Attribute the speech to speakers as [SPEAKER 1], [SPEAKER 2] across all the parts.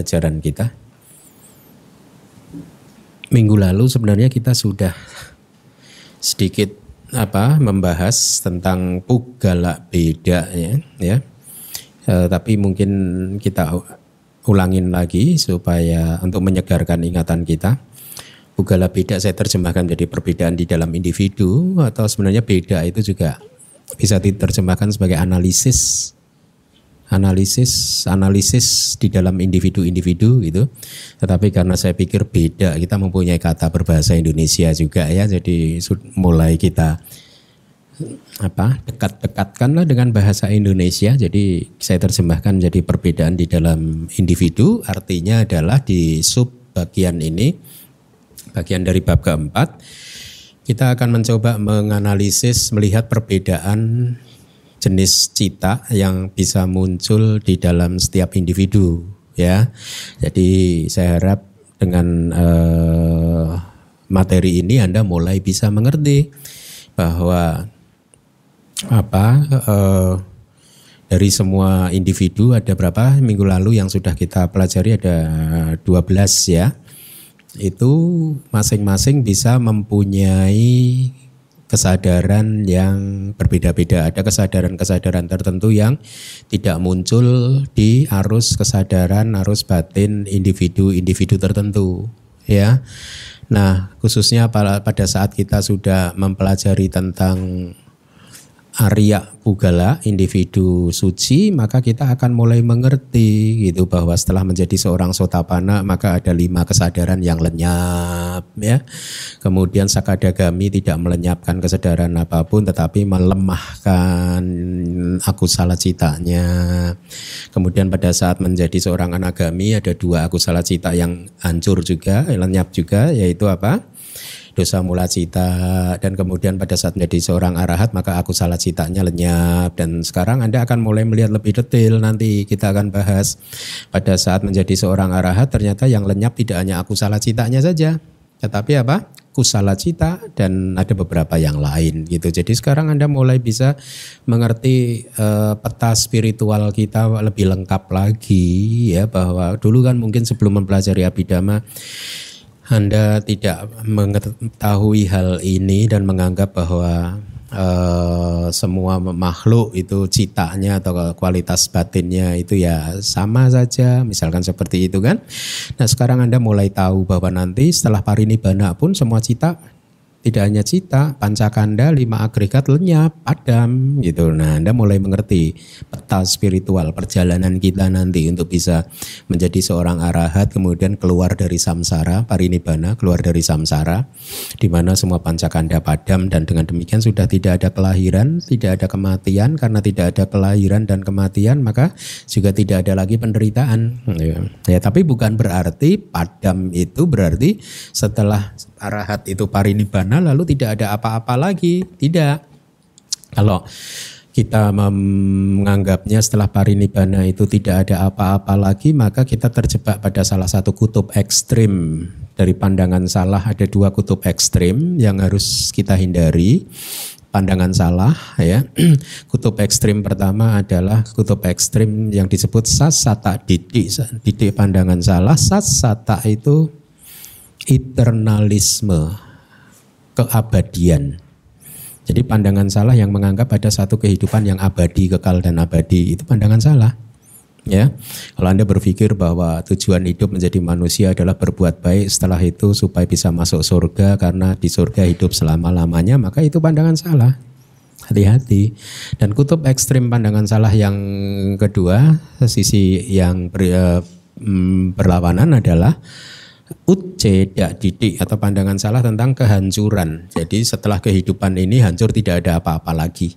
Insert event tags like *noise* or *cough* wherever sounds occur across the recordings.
[SPEAKER 1] pelajaran kita. Minggu lalu sebenarnya kita sudah sedikit apa membahas tentang pugala beda ya, ya. Uh, tapi mungkin kita ulangin lagi supaya untuk menyegarkan ingatan kita. Pugala beda saya terjemahkan menjadi perbedaan di dalam individu atau sebenarnya beda itu juga bisa diterjemahkan sebagai analisis analisis analisis di dalam individu-individu gitu. Tetapi karena saya pikir beda, kita mempunyai kata berbahasa Indonesia juga ya. Jadi mulai kita apa dekat-dekatkanlah dengan bahasa Indonesia. Jadi saya terjemahkan menjadi perbedaan di dalam individu. Artinya adalah di sub bagian ini, bagian dari bab keempat, kita akan mencoba menganalisis melihat perbedaan jenis cita yang bisa muncul di dalam setiap individu ya. Jadi saya harap dengan uh, materi ini Anda mulai bisa mengerti bahwa apa uh, dari semua individu ada berapa minggu lalu yang sudah kita pelajari ada 12 ya. Itu masing-masing bisa mempunyai kesadaran yang berbeda-beda. Ada kesadaran-kesadaran tertentu yang tidak muncul di arus kesadaran, arus batin individu-individu tertentu, ya. Nah, khususnya pada saat kita sudah mempelajari tentang Arya Pugala, individu suci, maka kita akan mulai mengerti gitu bahwa setelah menjadi seorang sotapana maka ada lima kesadaran yang lenyap ya. Kemudian sakadagami tidak melenyapkan kesadaran apa pun tetapi melemahkan aku salah citanya. Kemudian pada saat menjadi seorang anagami ada dua aku salah cita yang hancur juga, lenyap juga yaitu apa? Dosa mula cita. Dan kemudian pada saat menjadi seorang arahat maka aku salah citanya lenyap. Dan sekarang Anda akan mulai melihat lebih detail nanti kita akan bahas. Pada saat menjadi seorang arahat ternyata yang lenyap tidak hanya aku salah citanya saja tetapi apa? Kusala cita dan ada beberapa yang lain gitu. Jadi sekarang Anda mulai bisa mengerti uh, peta spiritual kita lebih lengkap lagi ya bahwa dulu kan mungkin sebelum mempelajari abidama anda tidak mengetahui hal ini dan menganggap bahwa uh, semua makhluk itu citanya atau kualitas batinnya itu ya sama saja, misalkan seperti itu kan. Nah sekarang Anda mulai tahu bahwa nanti setelah parinibbana pun semua cita tidak hanya cita, pancakanda, lima agregat lenyap, padam gitu. Nah, Anda mulai mengerti peta spiritual perjalanan kita nanti untuk bisa menjadi seorang arahat kemudian keluar dari samsara, parinibbana, keluar dari samsara di mana semua pancakanda padam dan dengan demikian sudah tidak ada kelahiran, tidak ada kematian karena tidak ada kelahiran dan kematian maka juga tidak ada lagi penderitaan. Ya, ya tapi bukan berarti padam itu berarti setelah arahat itu parinibbana lalu tidak ada apa-apa lagi. Tidak. Kalau kita menganggapnya setelah parinibbana itu tidak ada apa-apa lagi, maka kita terjebak pada salah satu kutub ekstrim. Dari pandangan salah ada dua kutub ekstrim yang harus kita hindari. Pandangan salah ya. *clears throat* Kutub ekstrim pertama adalah kutub ekstrim yang disebut sasata didik. Didik pandangan salah. Sasata itu eternalisme, keabadian. Jadi pandangan salah yang menganggap ada satu kehidupan yang abadi, kekal dan abadi itu pandangan salah. Ya, kalau anda berpikir bahwa tujuan hidup menjadi manusia adalah berbuat baik, setelah itu supaya bisa masuk surga karena di surga hidup selama lamanya, maka itu pandangan salah. Hati-hati. Dan kutub ekstrim pandangan salah yang kedua, sisi yang ber, mm, berlawanan adalah uce dak didik atau pandangan salah tentang kehancuran. Jadi setelah kehidupan ini hancur tidak ada apa-apa lagi.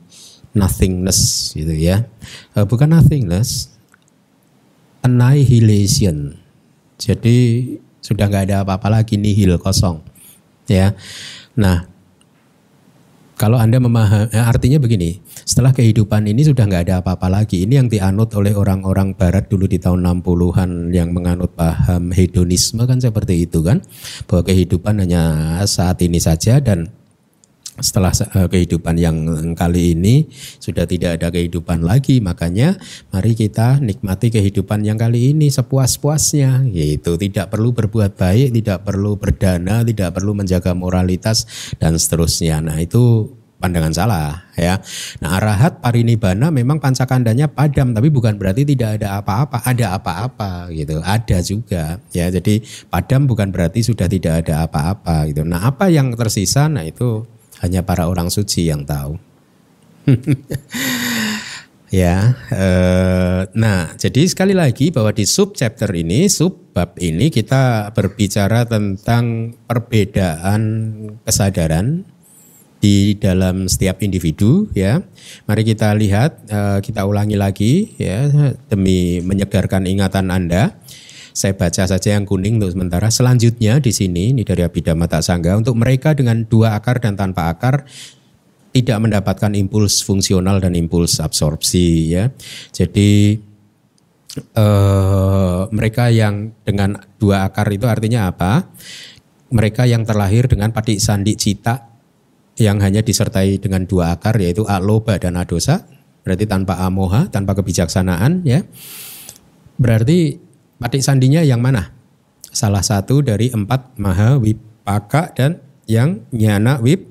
[SPEAKER 1] Nothingness gitu ya. Eh, bukan nothingness. Annihilation. Jadi sudah nggak ada apa-apa lagi nihil kosong. Ya. Nah, kalau Anda memahami, artinya begini, setelah kehidupan ini sudah nggak ada apa-apa lagi. Ini yang dianut oleh orang-orang barat dulu di tahun 60-an yang menganut paham hedonisme kan seperti itu kan. Bahwa kehidupan hanya saat ini saja dan setelah eh, kehidupan yang kali ini sudah tidak ada kehidupan lagi makanya mari kita nikmati kehidupan yang kali ini sepuas-puasnya yaitu tidak perlu berbuat baik tidak perlu berdana tidak perlu menjaga moralitas dan seterusnya nah itu pandangan salah ya. Nah arahat parinibbana memang pancakandanya padam tapi bukan berarti tidak ada apa-apa, ada apa-apa gitu, ada juga ya. Jadi padam bukan berarti sudah tidak ada apa-apa gitu. Nah apa yang tersisa nah itu hanya para orang suci yang tahu. *laughs* ya, eh, nah jadi sekali lagi bahwa di sub chapter ini, sub bab ini kita berbicara tentang perbedaan kesadaran di dalam setiap individu ya. Mari kita lihat eh, kita ulangi lagi ya demi menyegarkan ingatan Anda. Saya baca saja yang kuning untuk sementara. Selanjutnya di sini ini dari Abhidhamma Tak Sangga untuk mereka dengan dua akar dan tanpa akar tidak mendapatkan impuls fungsional dan impuls absorpsi ya. Jadi eh, mereka yang dengan dua akar itu artinya apa? Mereka yang terlahir dengan patik sandi cita yang hanya disertai dengan dua akar yaitu aloba dan adosa, berarti tanpa amoha, tanpa kebijaksanaan ya. Berarti Patik sandinya yang mana? Salah satu dari empat maha wipaka dan yang nyana wip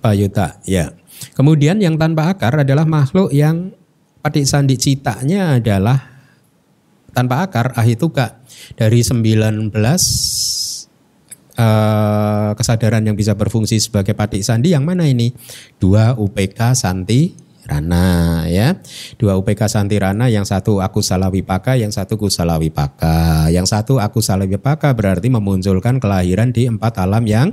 [SPEAKER 1] payuta. Ya. Kemudian yang tanpa akar adalah makhluk yang patik sandi citanya adalah tanpa akar ahituka dari 19 uh, eh, kesadaran yang bisa berfungsi sebagai patik sandi yang mana ini? Dua UPK Santi Rana ya. Dua UPK Santirana yang satu aku salah wipaka, yang satu kusala wipaka. Yang satu aku salah wipaka berarti memunculkan kelahiran di empat alam yang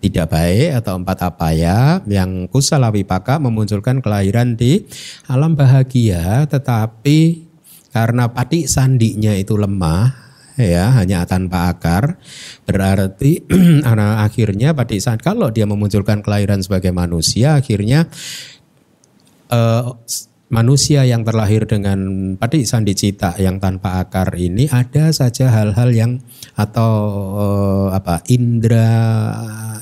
[SPEAKER 1] tidak baik atau empat apa ya yang kusala wipaka memunculkan kelahiran di alam bahagia tetapi karena pati sandinya itu lemah ya hanya tanpa akar. Berarti *clears throat* akhirnya pati sandi kalau dia memunculkan kelahiran sebagai manusia akhirnya uh, manusia yang terlahir dengan padi sandi cita yang tanpa akar ini ada saja hal-hal yang atau uh, apa indra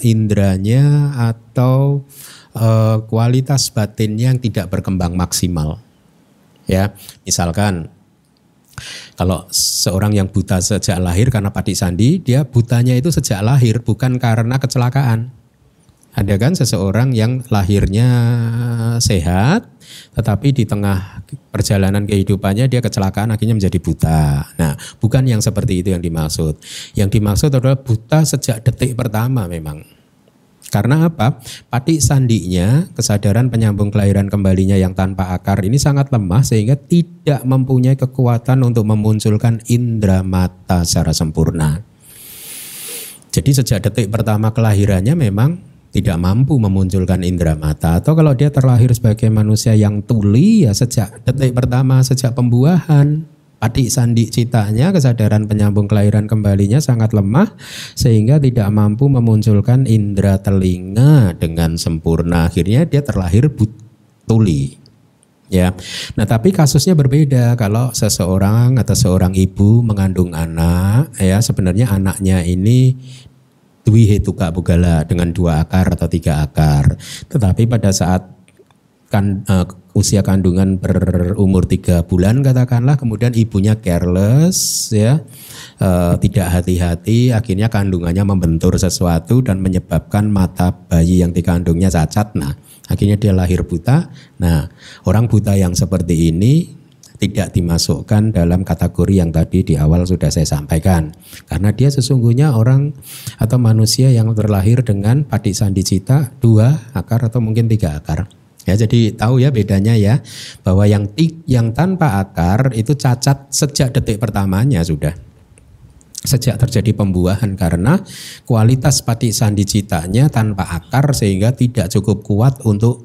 [SPEAKER 1] indranya atau uh, kualitas batin yang tidak berkembang maksimal. Ya misalkan kalau seorang yang buta sejak lahir karena padi sandi dia butanya itu sejak lahir bukan karena kecelakaan ada kan seseorang yang lahirnya sehat, tetapi di tengah perjalanan kehidupannya dia kecelakaan akhirnya menjadi buta. Nah, bukan yang seperti itu yang dimaksud. Yang dimaksud adalah buta sejak detik pertama memang. Karena apa? Patik sandinya, kesadaran penyambung kelahiran kembalinya yang tanpa akar ini sangat lemah sehingga tidak mempunyai kekuatan untuk memunculkan indera mata secara sempurna. Jadi sejak detik pertama kelahirannya memang tidak mampu memunculkan indera mata atau kalau dia terlahir sebagai manusia yang tuli ya sejak detik pertama sejak pembuahan adik sandi citanya kesadaran penyambung kelahiran kembalinya sangat lemah sehingga tidak mampu memunculkan indera telinga dengan sempurna akhirnya dia terlahir tuli ya. Nah, tapi kasusnya berbeda kalau seseorang atau seorang ibu mengandung anak ya sebenarnya anaknya ini dwi hetuka bugala dengan dua akar atau tiga akar. Tetapi pada saat kan uh, usia kandungan berumur tiga bulan katakanlah kemudian ibunya careless ya uh, tidak hati-hati akhirnya kandungannya membentur sesuatu dan menyebabkan mata bayi yang dikandungnya cacat nah akhirnya dia lahir buta nah orang buta yang seperti ini tidak dimasukkan dalam kategori yang tadi di awal sudah saya sampaikan. Karena dia sesungguhnya orang atau manusia yang terlahir dengan padi sandi cita dua akar atau mungkin tiga akar. Ya, jadi tahu ya bedanya ya bahwa yang yang tanpa akar itu cacat sejak detik pertamanya sudah. Sejak terjadi pembuahan karena kualitas pati sandi citanya tanpa akar sehingga tidak cukup kuat untuk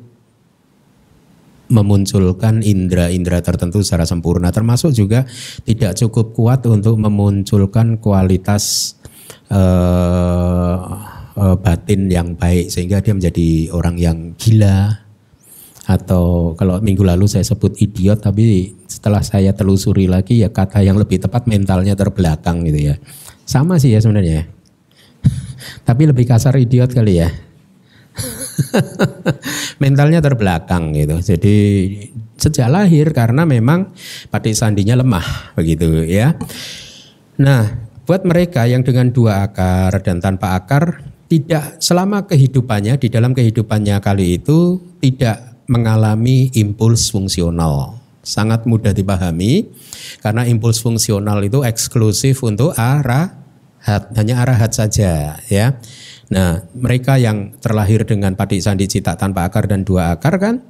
[SPEAKER 1] memunculkan indera-indera tertentu secara sempurna termasuk juga tidak cukup kuat untuk memunculkan kualitas uh, uh, batin yang baik sehingga dia menjadi orang yang gila atau kalau minggu lalu saya sebut idiot tapi setelah saya telusuri lagi ya kata yang lebih tepat mentalnya terbelakang gitu ya. Sama sih ya sebenarnya. *laughs* tapi lebih kasar idiot kali ya. *laughs* mentalnya terbelakang gitu. Jadi sejak lahir karena memang pati sandinya lemah begitu ya. Nah, buat mereka yang dengan dua akar dan tanpa akar tidak selama kehidupannya di dalam kehidupannya kali itu tidak mengalami impuls fungsional. Sangat mudah dipahami karena impuls fungsional itu eksklusif untuk arah hat, hanya arah hat saja ya. Nah, mereka yang terlahir dengan padi sandi cita tanpa akar dan dua akar kan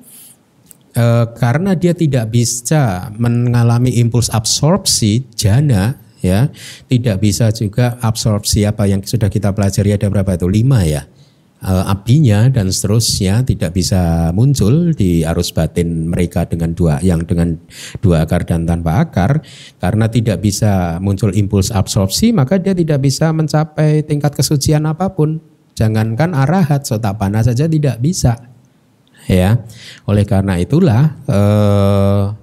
[SPEAKER 1] e, karena dia tidak bisa mengalami impuls absorpsi jana ya, tidak bisa juga absorpsi apa yang sudah kita pelajari ada berapa itu lima ya uh, apinya dan seterusnya tidak bisa muncul di arus batin mereka dengan dua yang dengan dua akar dan tanpa akar. Karena tidak bisa muncul impuls absorpsi maka dia tidak bisa mencapai tingkat kesucian apa pun. Jangankan arahat sotapana saja tidak bisa. Ya oleh karena itulah uh,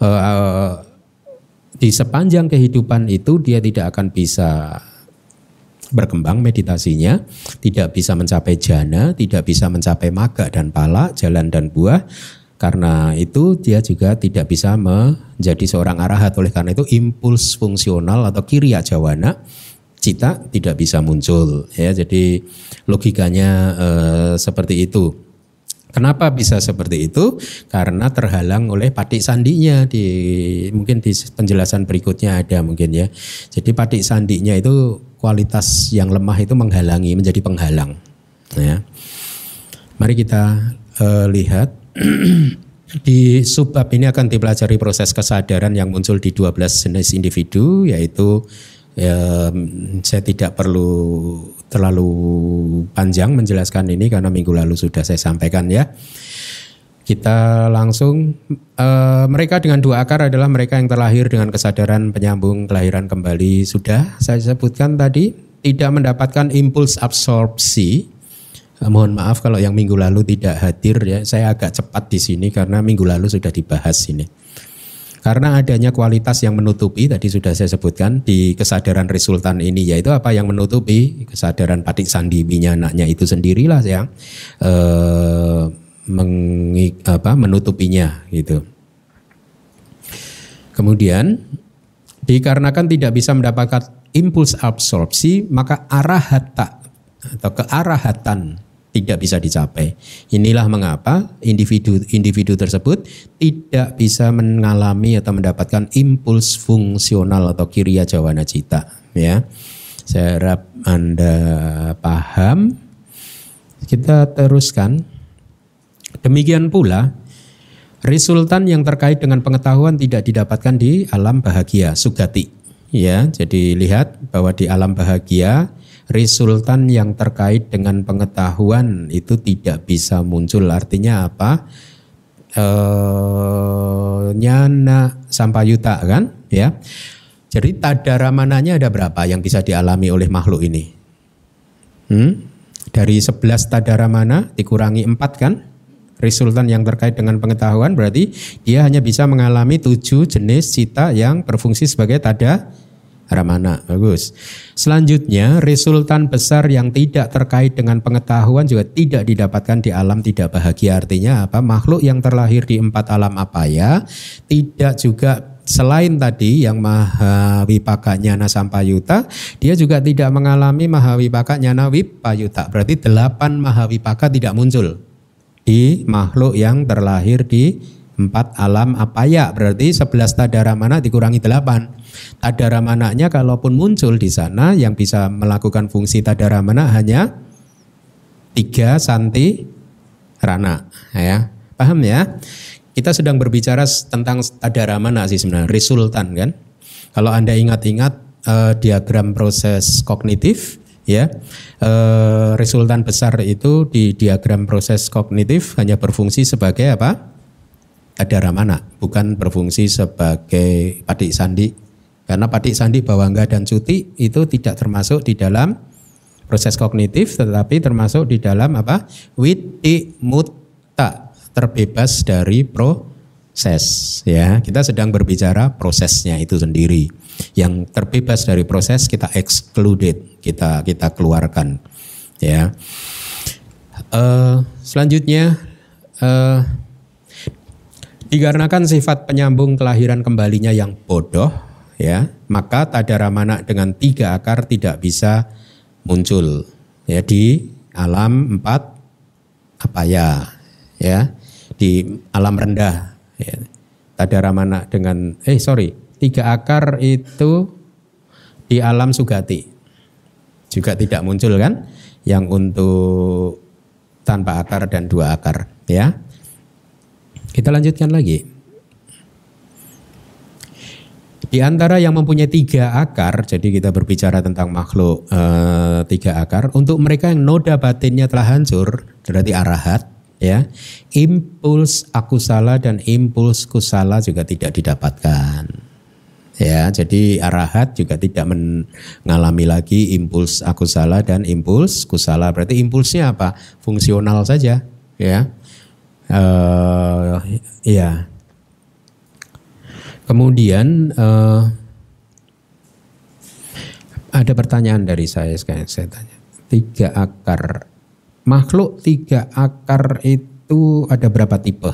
[SPEAKER 1] uh, uh, di sepanjang kehidupan itu dia tidak akan bisa berkembang meditasinya, tidak bisa mencapai jana, tidak bisa mencapai maga dan pala, jalan dan buah. Karena itu dia juga tidak bisa menjadi seorang arahat. Oleh karena itu impuls fungsional atau kiriya jawana cita tidak bisa muncul ya. Jadi logikanya eh, seperti itu. Kenapa bisa seperti itu? Karena terhalang oleh patik sandinya di mungkin di penjelasan berikutnya ada mungkin ya. Jadi patik sandinya itu kualitas yang lemah itu menghalangi menjadi penghalang. Ya. Mari kita uh, lihat *clears throat* di subbab ini akan dipelajari proses kesadaran yang muncul di 12 jenis individu yaitu ya, saya tidak perlu terlalu panjang menjelaskan ini karena minggu lalu sudah saya sampaikan ya. Kita langsung uh, mereka dengan dua akar adalah mereka yang terlahir dengan kesadaran penyambung kelahiran kembali sudah saya sebutkan tadi tidak mendapatkan impuls absorpsi. Uh, mohon maaf kalau yang minggu lalu tidak hadir ya. Saya agak cepat di sini karena minggu lalu sudah dibahas ini. Karena adanya kualitas yang menutupi tadi sudah saya sebutkan di kesadaran resultan ini yaitu apa yang menutupi kesadaran patik sandi anaknya itu sendirilah yang eh, apa, menutupinya gitu. Kemudian dikarenakan tidak bisa mendapatkan impuls absorpsi maka arahata atau kearahatan tidak bisa dicapai. Inilah mengapa individu-individu tersebut tidak bisa mengalami atau mendapatkan impuls fungsional atau kiriya jawana cita. Ya, saya harap anda paham. Kita teruskan. Demikian pula resultan yang terkait dengan pengetahuan tidak didapatkan di alam bahagia sugati. Ya, jadi lihat bahwa di alam bahagia resultan yang terkait dengan pengetahuan itu tidak bisa muncul. Artinya apa? E, nyana sampayuta kan? Ya. Jadi tadaramananya ada berapa yang bisa dialami oleh makhluk ini? Hmm? Dari 11 tadaramana dikurangi 4 kan? Resultan yang terkait dengan pengetahuan berarti dia hanya bisa mengalami tujuh jenis cita yang berfungsi sebagai tada Ramana, bagus. Selanjutnya, resultan besar yang tidak terkait dengan pengetahuan juga tidak didapatkan di alam tidak bahagia. Artinya apa? Makhluk yang terlahir di empat alam apa ya? Tidak juga selain tadi yang maha wipaka nyana sampayuta, dia juga tidak mengalami maha wipaka nyana wipayuta. Berarti delapan maha wipaka tidak muncul di makhluk yang terlahir di empat alam apa ya berarti sebelas tadara mana dikurangi delapan tadara mananya kalaupun muncul di sana yang bisa melakukan fungsi tadara mana hanya tiga santi rana ya Paham ya? Kita sedang berbicara tentang tadara mana sih sebenarnya? Resultan kan? Kalau Anda ingat-ingat eh, diagram proses kognitif ya. Eh, resultan besar itu di diagram proses kognitif hanya berfungsi sebagai apa? Tadara mana, bukan berfungsi sebagai padik sandi. Karena padik sandi bawangga dan cuti itu tidak termasuk di dalam proses kognitif tetapi termasuk di dalam apa? Witi mutta terbebas dari proses ya. Kita sedang berbicara prosesnya itu sendiri. Yang terbebas dari proses kita excluded kita kita keluarkan ya. Uh, selanjutnya uh, dikarenakan sifat penyambung kelahiran kembalinya yang bodoh ya maka tadaramana dengan tiga akar tidak bisa muncul ya di alam empat apa ya ya di alam rendah. Ya. Tadaramana dengan eh sorry tiga akar itu di alam sugati juga tidak muncul kan? Yang untuk tanpa akar dan dua akar ya. Kita lanjutkan lagi. Di antara yang mempunyai tiga akar, jadi kita berbicara tentang makhluk e, tiga akar. Untuk mereka yang noda batinnya telah hancur, berarti arahat, ya impuls aku salah dan impuls kusala juga tidak didapatkan. Ya jadi arahat juga tidak mengalami lagi impuls aku salah dan impuls kusala. Berarti impulsnya apa? Fungsional saja ya. Uh, ya kemudian uh, ada pertanyaan dari saya sekarang saya tanya tiga akar makhluk tiga akar itu ada berapa tipe?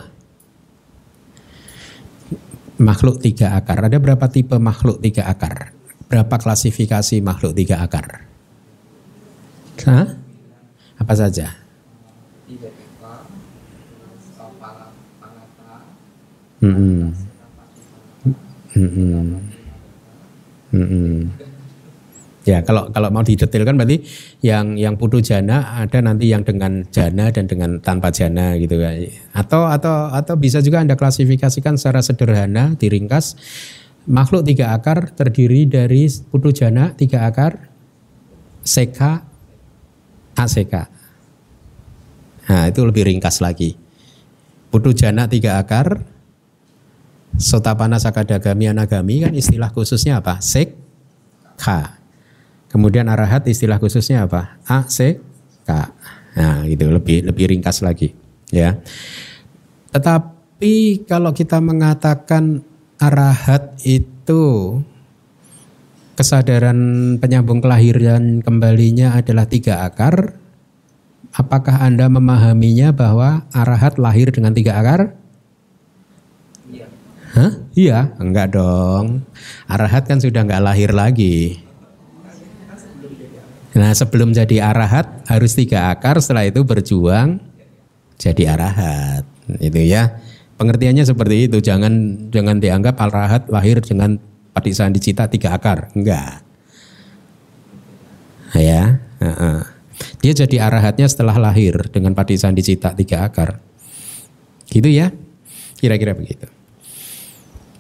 [SPEAKER 1] Makhluk tiga akar, ada berapa tipe makhluk tiga akar? Berapa klasifikasi makhluk tiga akar? Hah? Apa saja? Hmm. Hmm. Hmm. Ya kalau kalau mau didetailkan berarti yang yang putu jana ada nanti yang dengan jana dan dengan tanpa jana gitu kan. Atau atau atau bisa juga Anda klasifikasikan secara sederhana diringkas makhluk tiga akar terdiri dari putu jana tiga akar seka aseka. Nah, itu lebih ringkas lagi. Putu jana tiga akar Sotapana sakadagami anagami kan istilah khususnya apa? Sekha. Kemudian arahat istilah khususnya apa? A, C, K. Nah, gitu lebih lebih ringkas lagi, ya. Tetapi kalau kita mengatakan arahat itu kesadaran penyambung kelahiran kembalinya adalah tiga akar, apakah Anda memahaminya bahwa arahat lahir dengan tiga akar? Hah? Iya, enggak dong. Arahat kan sudah enggak lahir lagi. Nah sebelum jadi arahat harus tiga akar. Setelah itu berjuang jadi arahat. Itu ya. Pengertiannya seperti itu. Jangan jangan dianggap arahat lahir dengan patisandi cita tiga akar. Enggak. Ya. Uh -uh. dia jadi arahatnya setelah lahir dengan patisandi cita tiga akar. Gitu ya. Kira-kira begitu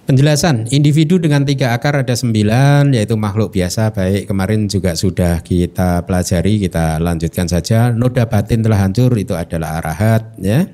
[SPEAKER 1] Penjelasan, individu dengan tiga akar ada sembilan, yaitu makhluk biasa, baik kemarin juga sudah kita pelajari, kita lanjutkan saja. Noda batin telah hancur, itu adalah arahat. ya.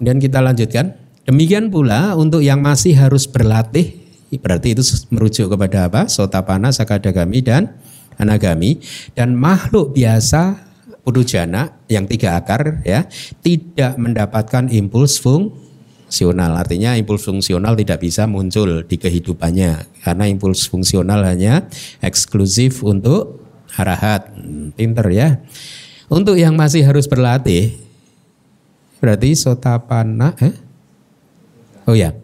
[SPEAKER 1] Dan kita lanjutkan. Demikian pula untuk yang masih harus berlatih, berarti itu merujuk kepada apa? Sotapana, sakadagami, dan anagami. Dan makhluk biasa, pudujana, yang tiga akar, ya tidak mendapatkan impuls fung fungsional. Artinya impuls fungsional tidak bisa muncul di kehidupannya karena impuls fungsional hanya eksklusif untuk harahat. Pinter ya. Untuk yang masih harus berlatih berarti sotapana eh? Oh ya.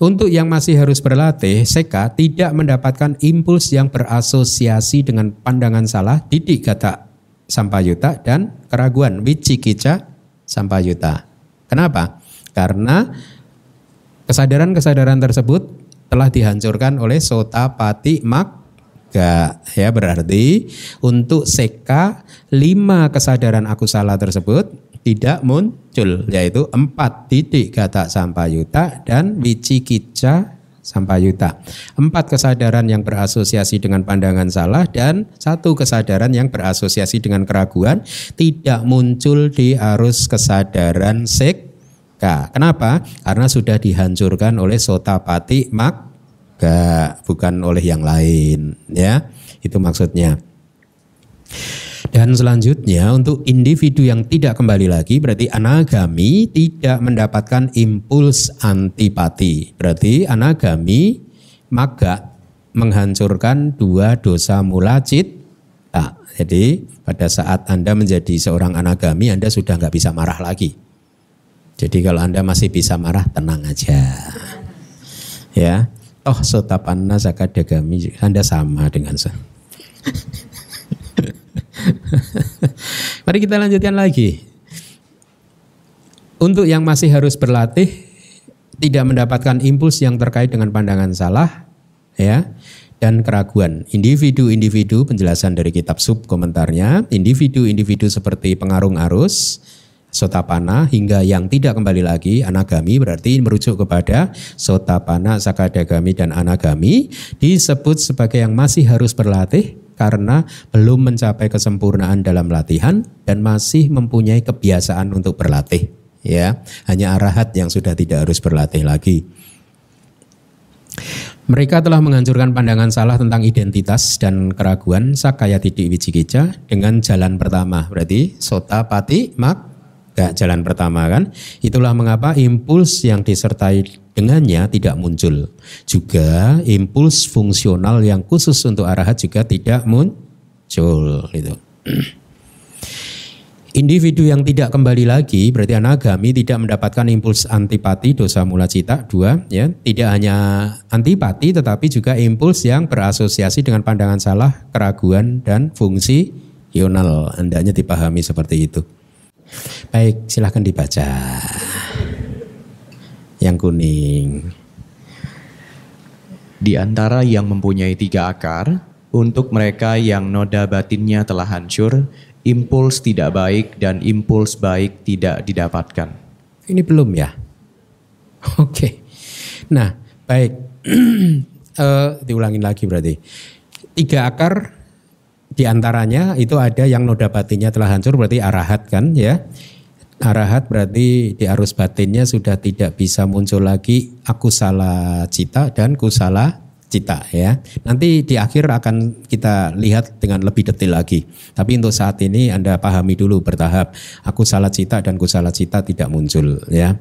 [SPEAKER 1] Untuk yang masih harus berlatih, seka tidak mendapatkan impuls yang berasosiasi dengan pandangan salah, didik kata sampayuta dan keraguan wicikica sampayuta. Kenapa? Karena kesadaran-kesadaran tersebut telah dihancurkan oleh sota pati magga ya berarti untuk seka lima kesadaran aku salah tersebut tidak muncul yaitu empat titik kata sampayuta dan wicikica sampayuta. Empat kesadaran yang berasosiasi dengan pandangan salah dan satu kesadaran yang berasosiasi dengan keraguan tidak muncul di arus kesadaran seka. Kenapa? Karena sudah dihancurkan oleh sotapati maga, bukan oleh yang lain. Ya, itu maksudnya. Dan selanjutnya untuk individu yang tidak kembali lagi berarti anagami tidak mendapatkan impuls antipati. Berarti anagami maga menghancurkan dua dosa mula cita. Jadi pada saat Anda menjadi seorang anagami Anda sudah nggak bisa marah lagi. Jadi kalau Anda masih bisa marah tenang aja. Ya. Toh sotapanna sakadagami Anda sama dengan saya. *laughs* Mari kita lanjutkan lagi. Untuk yang masih harus berlatih tidak mendapatkan impuls yang terkait dengan pandangan salah ya dan keraguan. Individu-individu penjelasan dari kitab sub komentarnya, individu-individu seperti pengarung arus, sotapana hingga yang tidak kembali lagi anagami berarti merujuk kepada sotapana, sakadagami dan anagami disebut sebagai yang masih harus berlatih karena belum mencapai kesempurnaan dalam latihan dan masih mempunyai kebiasaan untuk berlatih ya. Hanya arahat yang sudah tidak harus berlatih lagi. Mereka telah menghancurkan pandangan salah tentang identitas dan keraguan sakaya tidik wijikica dengan jalan pertama berarti sota pati mak jalan pertama kan itulah mengapa impuls yang disertai dengannya tidak muncul. Juga impuls fungsional yang khusus untuk arahat juga tidak muncul. Itu. *clears throat* Individu yang tidak kembali lagi berarti anagami tidak mendapatkan impuls antipati dosa mula cita dua ya tidak hanya antipati tetapi juga impuls yang berasosiasi dengan pandangan salah keraguan dan fungsi yonal hendaknya dipahami seperti itu baik silahkan dibaca yang kuning.
[SPEAKER 2] Di antara yang mempunyai tiga akar, untuk mereka yang noda batinnya telah hancur, impuls tidak baik dan impuls baik tidak didapatkan.
[SPEAKER 1] Ini belum ya? *laughs* Oke. Nah, baik. uh, *clears throat* diulangin lagi berarti. Tiga akar di antaranya itu ada yang noda batinnya telah hancur berarti arahat kan ya arahat berarti di arus batinnya sudah tidak bisa muncul lagi aku salah cita dan kusala cita ya. Nanti di akhir akan kita lihat dengan lebih detail lagi. Tapi untuk saat ini Anda pahami dulu bertahap aku salah cita dan kusala cita tidak muncul ya.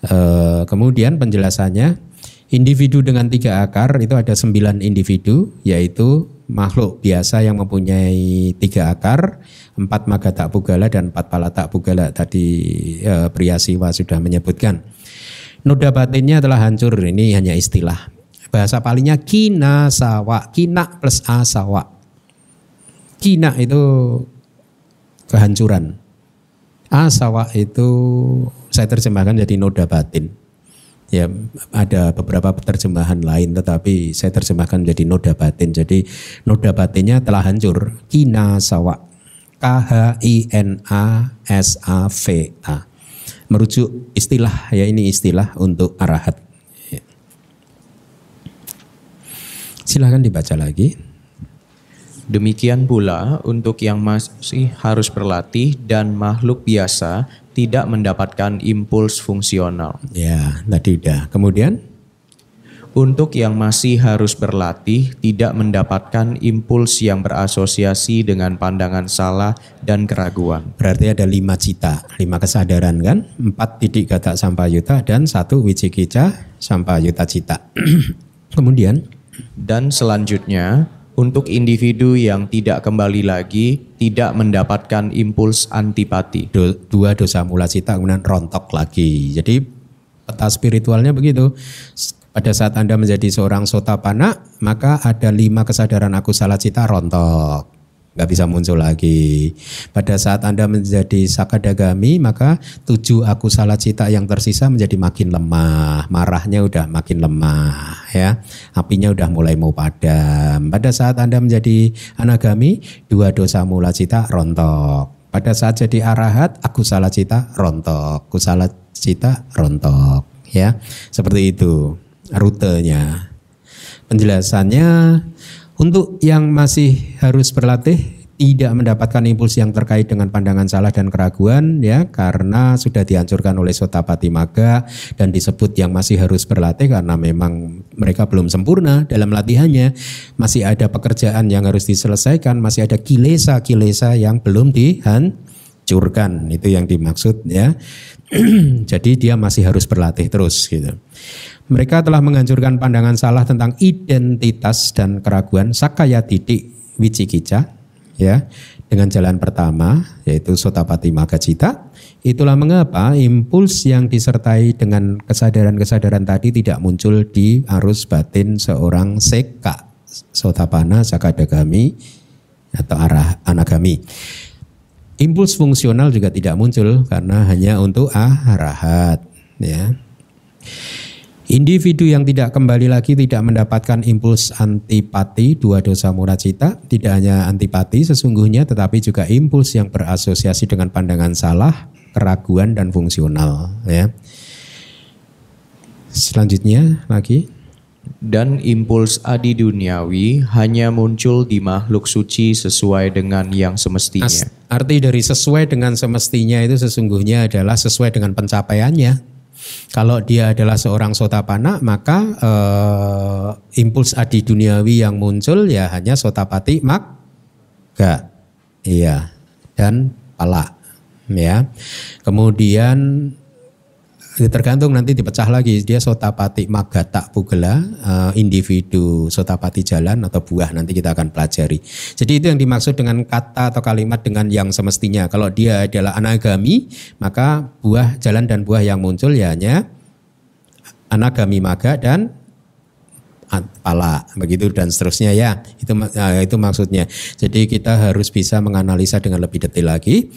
[SPEAKER 1] E, kemudian penjelasannya individu dengan tiga akar itu ada sembilan individu yaitu makhluk biasa yang mempunyai tiga akar, empat magata pugala dan empat palata pugala. Tadi e, pria siwa sudah menyebutkan. Noda batinnya telah hancur, ini hanya istilah. Bahasa palingnya kina sawa, kina plus asawa. Kina itu kehancuran. Asawa itu saya terjemahkan jadi noda batin. Ya, ada beberapa terjemahan lain tetapi saya terjemahkan menjadi noda batin. Jadi noda batinnya telah hancur. Kina sawa. K H I N A S A V A. Merujuk istilah ya ini istilah untuk arahat. Ya. Silahkan dibaca lagi.
[SPEAKER 2] Demikian pula untuk yang masih harus berlatih dan makhluk biasa tidak mendapatkan impuls fungsional.
[SPEAKER 1] Ya, tadi udah. Kemudian?
[SPEAKER 2] Untuk yang masih harus berlatih, tidak mendapatkan impuls yang berasosiasi dengan pandangan salah dan keraguan.
[SPEAKER 1] Berarti ada lima cita, lima kesadaran kan? Empat titik kata sampayuta dan satu wicikica sampayuta cita. *clears throat* Kemudian?
[SPEAKER 2] Dan selanjutnya, untuk individu yang tidak kembali lagi tidak mendapatkan impuls antipati.
[SPEAKER 1] dua dosa mula cita kemudian rontok lagi. Jadi peta spiritualnya begitu. Pada saat Anda menjadi seorang sotapana, maka ada lima kesadaran aku salah cita rontok nggak bisa muncul lagi. Pada saat Anda menjadi sakadagami, maka tujuh aku salah cita yang tersisa menjadi makin lemah. Marahnya udah makin lemah ya. Apinya udah mulai mau padam. Pada saat Anda menjadi anagami, dua dosa mula cita rontok. Pada saat jadi arahat, aku salah cita rontok, aku salah cita rontok, ya seperti itu rutenya. Penjelasannya untuk yang masih harus berlatih tidak mendapatkan impuls yang terkait dengan pandangan salah dan keraguan ya karena sudah dihancurkan oleh sotapati maga dan disebut yang masih harus berlatih karena memang mereka belum sempurna dalam latihannya. Masih ada pekerjaan yang harus diselesaikan masih ada kilesa-kilesa yang belum dihancurkan. Itu yang dimaksud ya. *clears throat* Jadi dia masih harus berlatih terus gitu mereka telah menghancurkan pandangan salah tentang identitas dan keraguan sakaya titik wicikica ya dengan jalan pertama yaitu sotapati magacita. Itulah mengapa impuls yang disertai dengan kesadaran-kesadaran tadi tidak muncul di arus batin seorang seka sotapana sakadagami atau arah anagami. Impuls fungsional juga tidak muncul karena hanya untuk arahat ya Individu yang tidak kembali lagi tidak mendapatkan impuls antipati dua dosa muracita, tidak hanya antipati sesungguhnya tetapi juga impuls yang berasosiasi dengan pandangan salah, keraguan dan fungsional ya. Selanjutnya lagi
[SPEAKER 2] dan impuls adi duniawi hanya muncul di makhluk suci sesuai dengan yang semestinya. As,
[SPEAKER 1] arti dari sesuai dengan semestinya itu sesungguhnya adalah sesuai dengan pencapaiannya. Kalau dia adalah seorang sotapana, maka uh, impuls adi duniawi yang muncul ya hanya sotapati mak gak iya. Dan pala ya. Kemudian tergantung nanti dipecah lagi. Dia sotapati magata pugela uh, individu sotapati jalan atau buah nanti kita akan pelajari. Jadi itu yang dimaksud dengan kata atau kalimat dengan yang semestinya. Kalau dia adalah anagami maka buah jalan dan buah yang muncul ya hanya anagami maga dan pala. Begitu dan seterusnya ya. Itu uh, itu maksudnya. Jadi kita harus bisa menganalisa dengan lebih detail lagi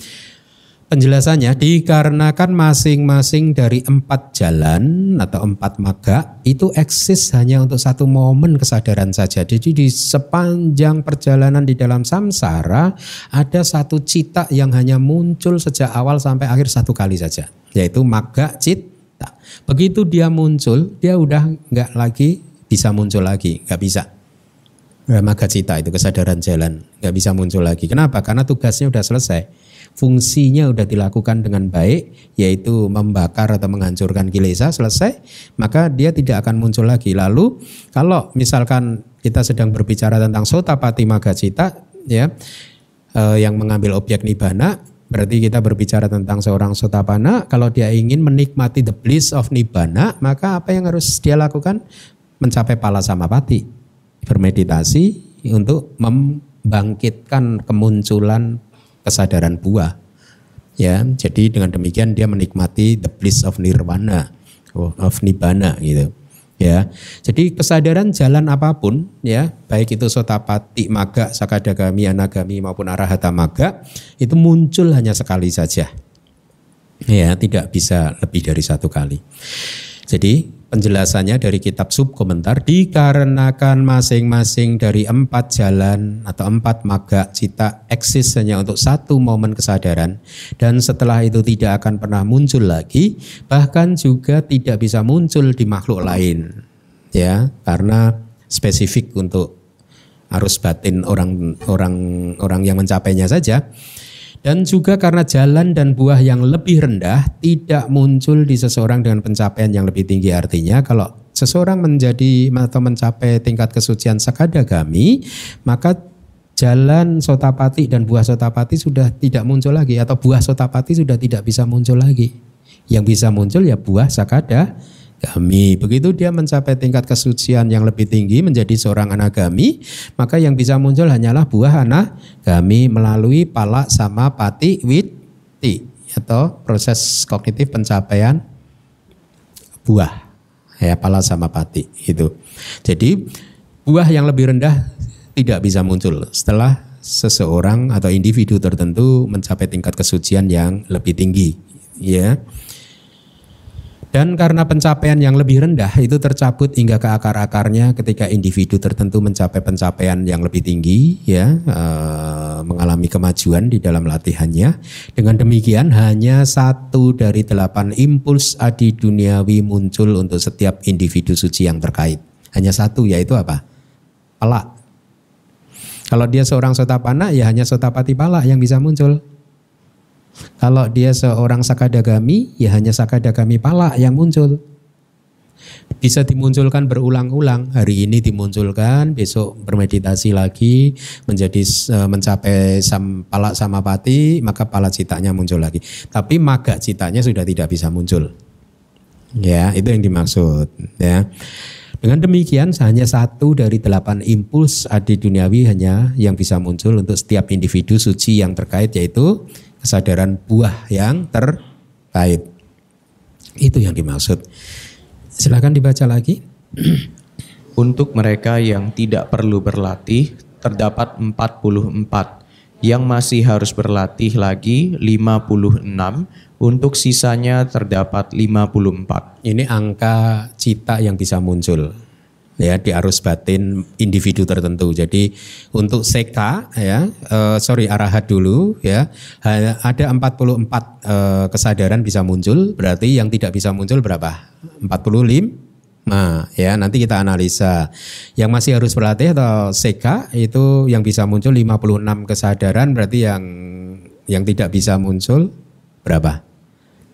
[SPEAKER 1] Penjelasannya dikarenakan masing-masing dari empat jalan atau empat maga itu eksis hanya untuk satu momen kesadaran saja. Jadi di sepanjang perjalanan di dalam samsara ada satu cita yang hanya muncul sejak awal sampai akhir satu kali saja, yaitu maga cita. Begitu dia muncul, dia udah nggak lagi bisa muncul lagi, nggak bisa. Maga cita itu kesadaran jalan nggak bisa muncul lagi. Kenapa? Karena tugasnya udah selesai fungsinya sudah dilakukan dengan baik yaitu membakar atau menghancurkan kilesa selesai maka dia tidak akan muncul lagi. Lalu kalau misalkan kita sedang berbicara tentang sotapati magacita ya eh, yang mengambil objek nibana berarti kita berbicara tentang seorang sotapana. Kalau dia ingin menikmati the bliss of nibana maka apa yang harus dia lakukan? Mencapai pala samapati bermeditasi untuk membangkitkan kemunculan kesadaran buah. Ya, jadi dengan demikian dia menikmati the bliss of nirvana, of nibbana gitu. Ya, jadi kesadaran jalan apa pun, ya, baik itu sotapati, maga, sakadagami, anagami maupun arahata maga, itu muncul hanya sekali saja. Ya, tidak bisa lebih dari satu kali. Jadi penjelasannya dari kitab subkomentar dikarenakan masing-masing dari empat jalan atau empat maga cita eksis hanya untuk satu momen kesadaran dan setelah itu tidak akan pernah muncul lagi bahkan juga tidak bisa muncul di makhluk lain ya karena spesifik untuk arus batin orang orang orang yang mencapainya saja dan juga karena jalan dan buah yang lebih rendah tidak muncul di seseorang dengan pencapaian yang lebih tinggi. Artinya kalau seseorang menjadi atau mencapai tingkat kesucian sakadagami, maka jalan sotapati dan buah sotapati sudah tidak muncul lagi atau buah sotapati sudah tidak bisa muncul lagi. Yang bisa muncul ya buah sakada kami. Begitu dia mencapai tingkat kesucian yang lebih tinggi menjadi seorang anagami, maka yang bisa muncul hanyalah buah anagami melalui pala sama pati witi atau proses kognitif pencapaian buah ya pala sama pati itu. Jadi buah yang lebih rendah tidak bisa muncul setelah seseorang atau individu tertentu mencapai tingkat kesucian yang lebih tinggi ya dan karena pencapaian yang lebih rendah itu tercabut hingga ke akar-akarnya ketika individu tertentu mencapai pencapaian yang lebih tinggi ya e, mengalami kemajuan di dalam latihannya. Dengan demikian hanya satu dari delapan impuls adi duniawi muncul untuk setiap individu suci yang terkait. Hanya satu yaitu apa? Pelak. Kalau dia seorang sotapana ya hanya sotapati palak yang bisa muncul. Kalau dia seorang sakadagami ya hanya sakadagami palak yang muncul bisa dimunculkan berulang-ulang. Hari ini dimunculkan, besok bermeditasi lagi menjadi uh, mencapai sam, palak samapati, maka pala citanya muncul lagi. Tapi maga citanya sudah tidak bisa muncul. Ya, itu yang dimaksud. Ya. Dengan demikian hanya satu dari delapan impuls adi duniawi hanya yang bisa muncul untuk setiap individu suci yang terkait yaitu kesadaran buah yang terkait. Itu yang dimaksud. Silakan dibaca lagi. *clears throat*
[SPEAKER 2] Untuk mereka yang tidak perlu berlatih, terdapat 44. Yang masih harus berlatih lagi 56. Untuk sisanya terdapat 54.
[SPEAKER 1] Ini angka cita yang bisa muncul ya di arus batin individu tertentu. Jadi untuk seka ya uh, sorry arahat dulu ya ada 44 uh, eh, kesadaran bisa muncul berarti yang tidak bisa muncul berapa? 45 Nah, ya nanti kita analisa. Yang masih harus berlatih atau seka itu yang bisa muncul 56 kesadaran berarti yang yang tidak bisa muncul berapa?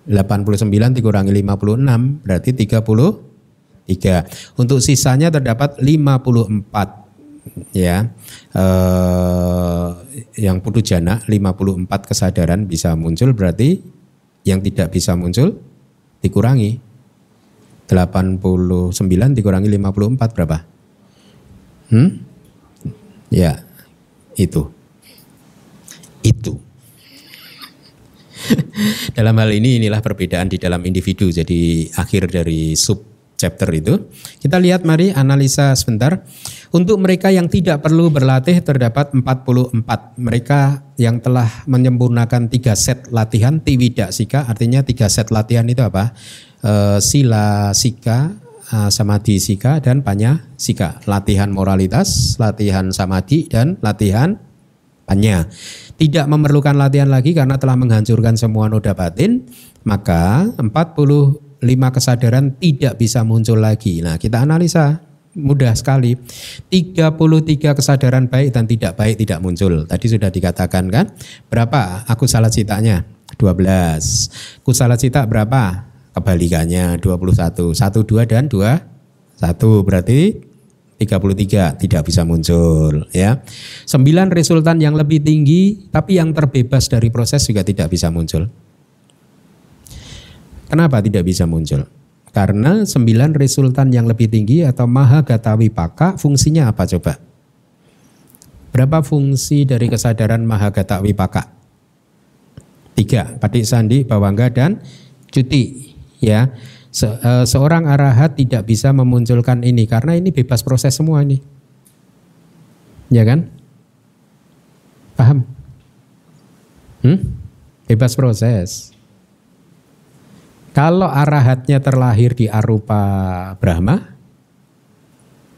[SPEAKER 1] 89 dikurangi 56 berarti 30 tiga. Untuk sisanya terdapat 54 ya eh, yang putu jana 54 kesadaran bisa muncul berarti yang tidak bisa muncul dikurangi 89 dikurangi 54 berapa? Hmm? Ya, itu. Itu. *laughs* dalam hal ini inilah perbedaan di dalam individu. Jadi akhir dari sub chapter itu. Kita lihat mari analisa sebentar. Untuk mereka yang tidak perlu berlatih terdapat 44. Mereka yang telah menyempurnakan tiga set latihan tiwida sika artinya tiga set latihan itu apa? E, sila sika, e, samadhi sika dan panya sika. Latihan moralitas, latihan samadhi dan latihan panya. Tidak memerlukan latihan lagi karena telah menghancurkan semua noda batin, maka 40 lima kesadaran tidak bisa muncul lagi. Nah, kita analisa mudah sekali. 33 kesadaran baik dan tidak baik tidak muncul. Tadi sudah dikatakan kan? Berapa aku salah citanya? 12. Kusala cita berapa? Kebalikannya 21. 1 2 dan 2 1 berarti 33 tidak bisa muncul ya. 9 resultan yang lebih tinggi tapi yang terbebas dari proses juga tidak bisa muncul. Kenapa tidak bisa muncul? Karena sembilan resultan yang lebih tinggi atau maha gatawi paka fungsinya apa coba? Berapa fungsi dari kesadaran maha gatawi paka? Tiga, patik sandi, bawangga dan cuti. Ya, Se e, seorang arahat tidak bisa memunculkan ini karena ini bebas proses semua ini. Ya kan? Paham? Hmm? Bebas proses. Kalau arahatnya terlahir di arupa Brahma,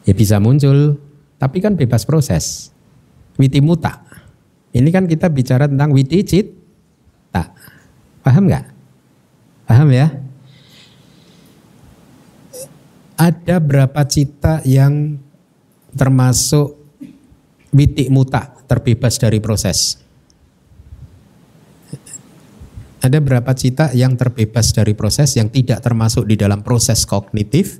[SPEAKER 1] ya bisa muncul. Tapi kan bebas proses. Witi muta. Ini kan kita bicara tentang witi cit. Tak. Paham nggak? Paham ya? Ada berapa cita yang termasuk witi muta terbebas dari proses? Ada berapa cita yang terbebas dari proses yang tidak termasuk di dalam proses kognitif?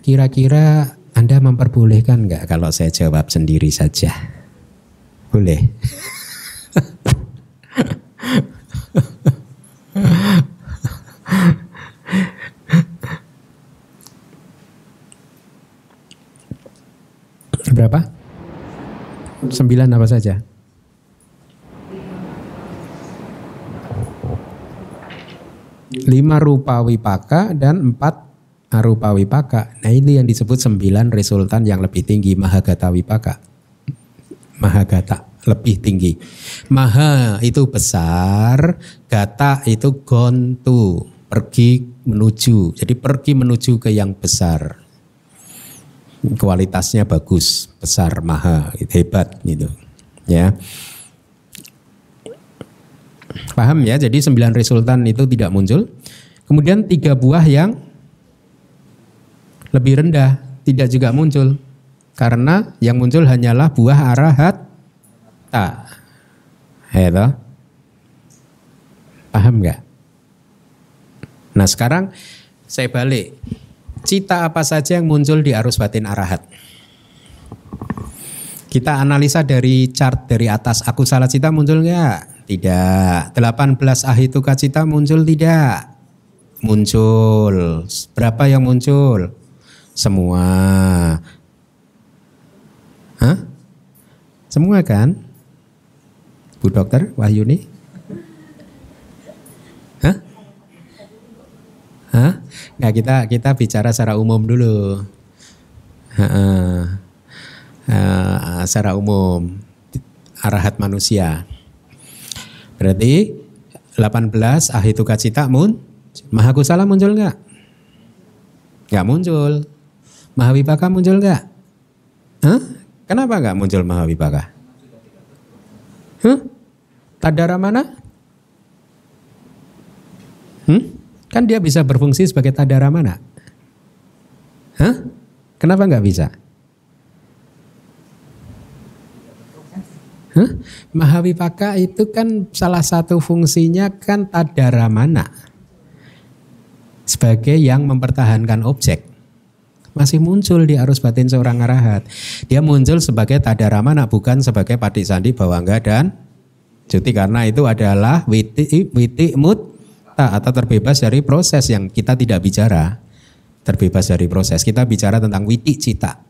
[SPEAKER 1] Kira-kira Anda memperbolehkan nggak kalau saya jawab sendiri saja? Boleh. Berapa? Sembilan apa saja? Lima rupa wipaka dan empat arupa wipaka. Nah ini yang disebut sembilan resultan yang lebih tinggi mahagata wipaka. Mahagata lebih tinggi. Maha itu besar, gata itu gontu, pergi menuju. Jadi pergi menuju ke yang besar. Kualitasnya bagus, besar, maha, hebat gitu. Ya. Paham ya? Jadi sembilan resultan itu tidak muncul. Kemudian tiga buah yang lebih rendah tidak juga muncul. Karena yang muncul hanyalah buah arahat tak. Hello? Paham nggak? Nah sekarang saya balik. Cita apa saja yang muncul di arus batin arahat? Kita analisa dari chart dari atas. Aku salah cita muncul nggak? Tidak. 18 ahituka cita muncul tidak? Muncul. Berapa yang muncul? Semua. Hah? Semua kan? Bu dokter Wahyuni? Hah? Hah? Nggak kita kita bicara secara umum dulu. Uh, uh, secara umum arahat manusia. Berarti 18 ahituka cita mun Mahakusala muncul nggak? Nggak muncul. Mahavipaka muncul nggak? Hah? Kenapa nggak muncul Mahavipaka? Huh? Tadara mana? Hmm? Kan dia bisa berfungsi sebagai tadara mana? Hah? Kenapa nggak bisa? Huh? Mahavipaka itu kan salah satu fungsinya kan tadara mana? Sebagai yang mempertahankan objek. Masih muncul di arus batin seorang arahat. Dia muncul sebagai tadara mana bukan sebagai padik sandi bawangga dan cuti karena itu adalah witi, witi mut atau terbebas dari proses yang kita tidak bicara. Terbebas dari proses. Kita bicara tentang witi cita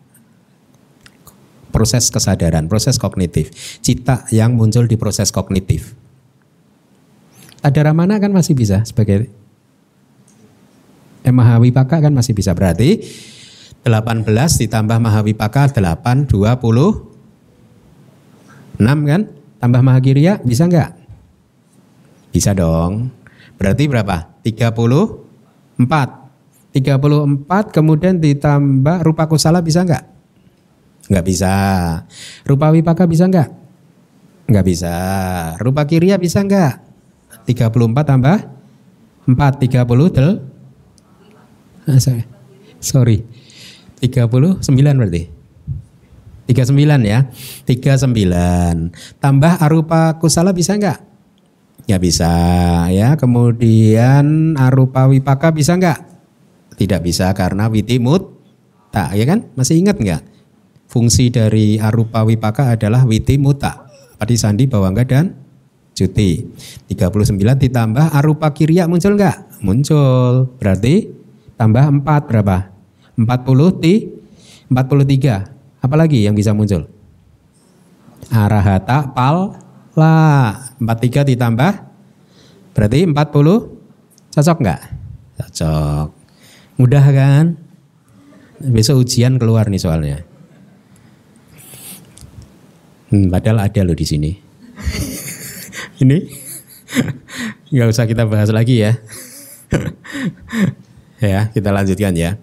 [SPEAKER 1] proses kesadaran, proses kognitif. Cita yang muncul di proses kognitif. Ada ramana kan masih bisa sebagai eh, Mahawipaka kan masih bisa. Berarti 18 ditambah Mahawipaka 8, 20, 6 kan? Tambah Mahagirya bisa enggak? Bisa dong. Berarti berapa? 34. 34 kemudian ditambah rupa kusala bisa enggak? Nggak bisa. Rupa wipaka bisa nggak? Nggak bisa. Rupa kiria bisa nggak? 34 tambah 4, 30 del. Ah, sorry. 39 berarti. 39 ya. 39. Tambah arupa kusala bisa nggak? Ya bisa ya. Kemudian arupa wipaka bisa nggak? Tidak bisa karena witimut tak ya kan? Masih ingat nggak? Fungsi dari arupa wipaka adalah witi muta. Padi sandi bawangga dan cuti. 39 ditambah arupa kirya muncul enggak? Muncul. Berarti tambah 4 berapa? 40 ti 43. Apalagi yang bisa muncul? Arahata pal la 43 ditambah berarti 40 cocok enggak? Cocok. Mudah kan? Besok ujian keluar nih soalnya. Hmm, padahal ada loh di sini. *laughs* Ini nggak usah kita bahas lagi ya. *laughs* ya, kita lanjutkan ya.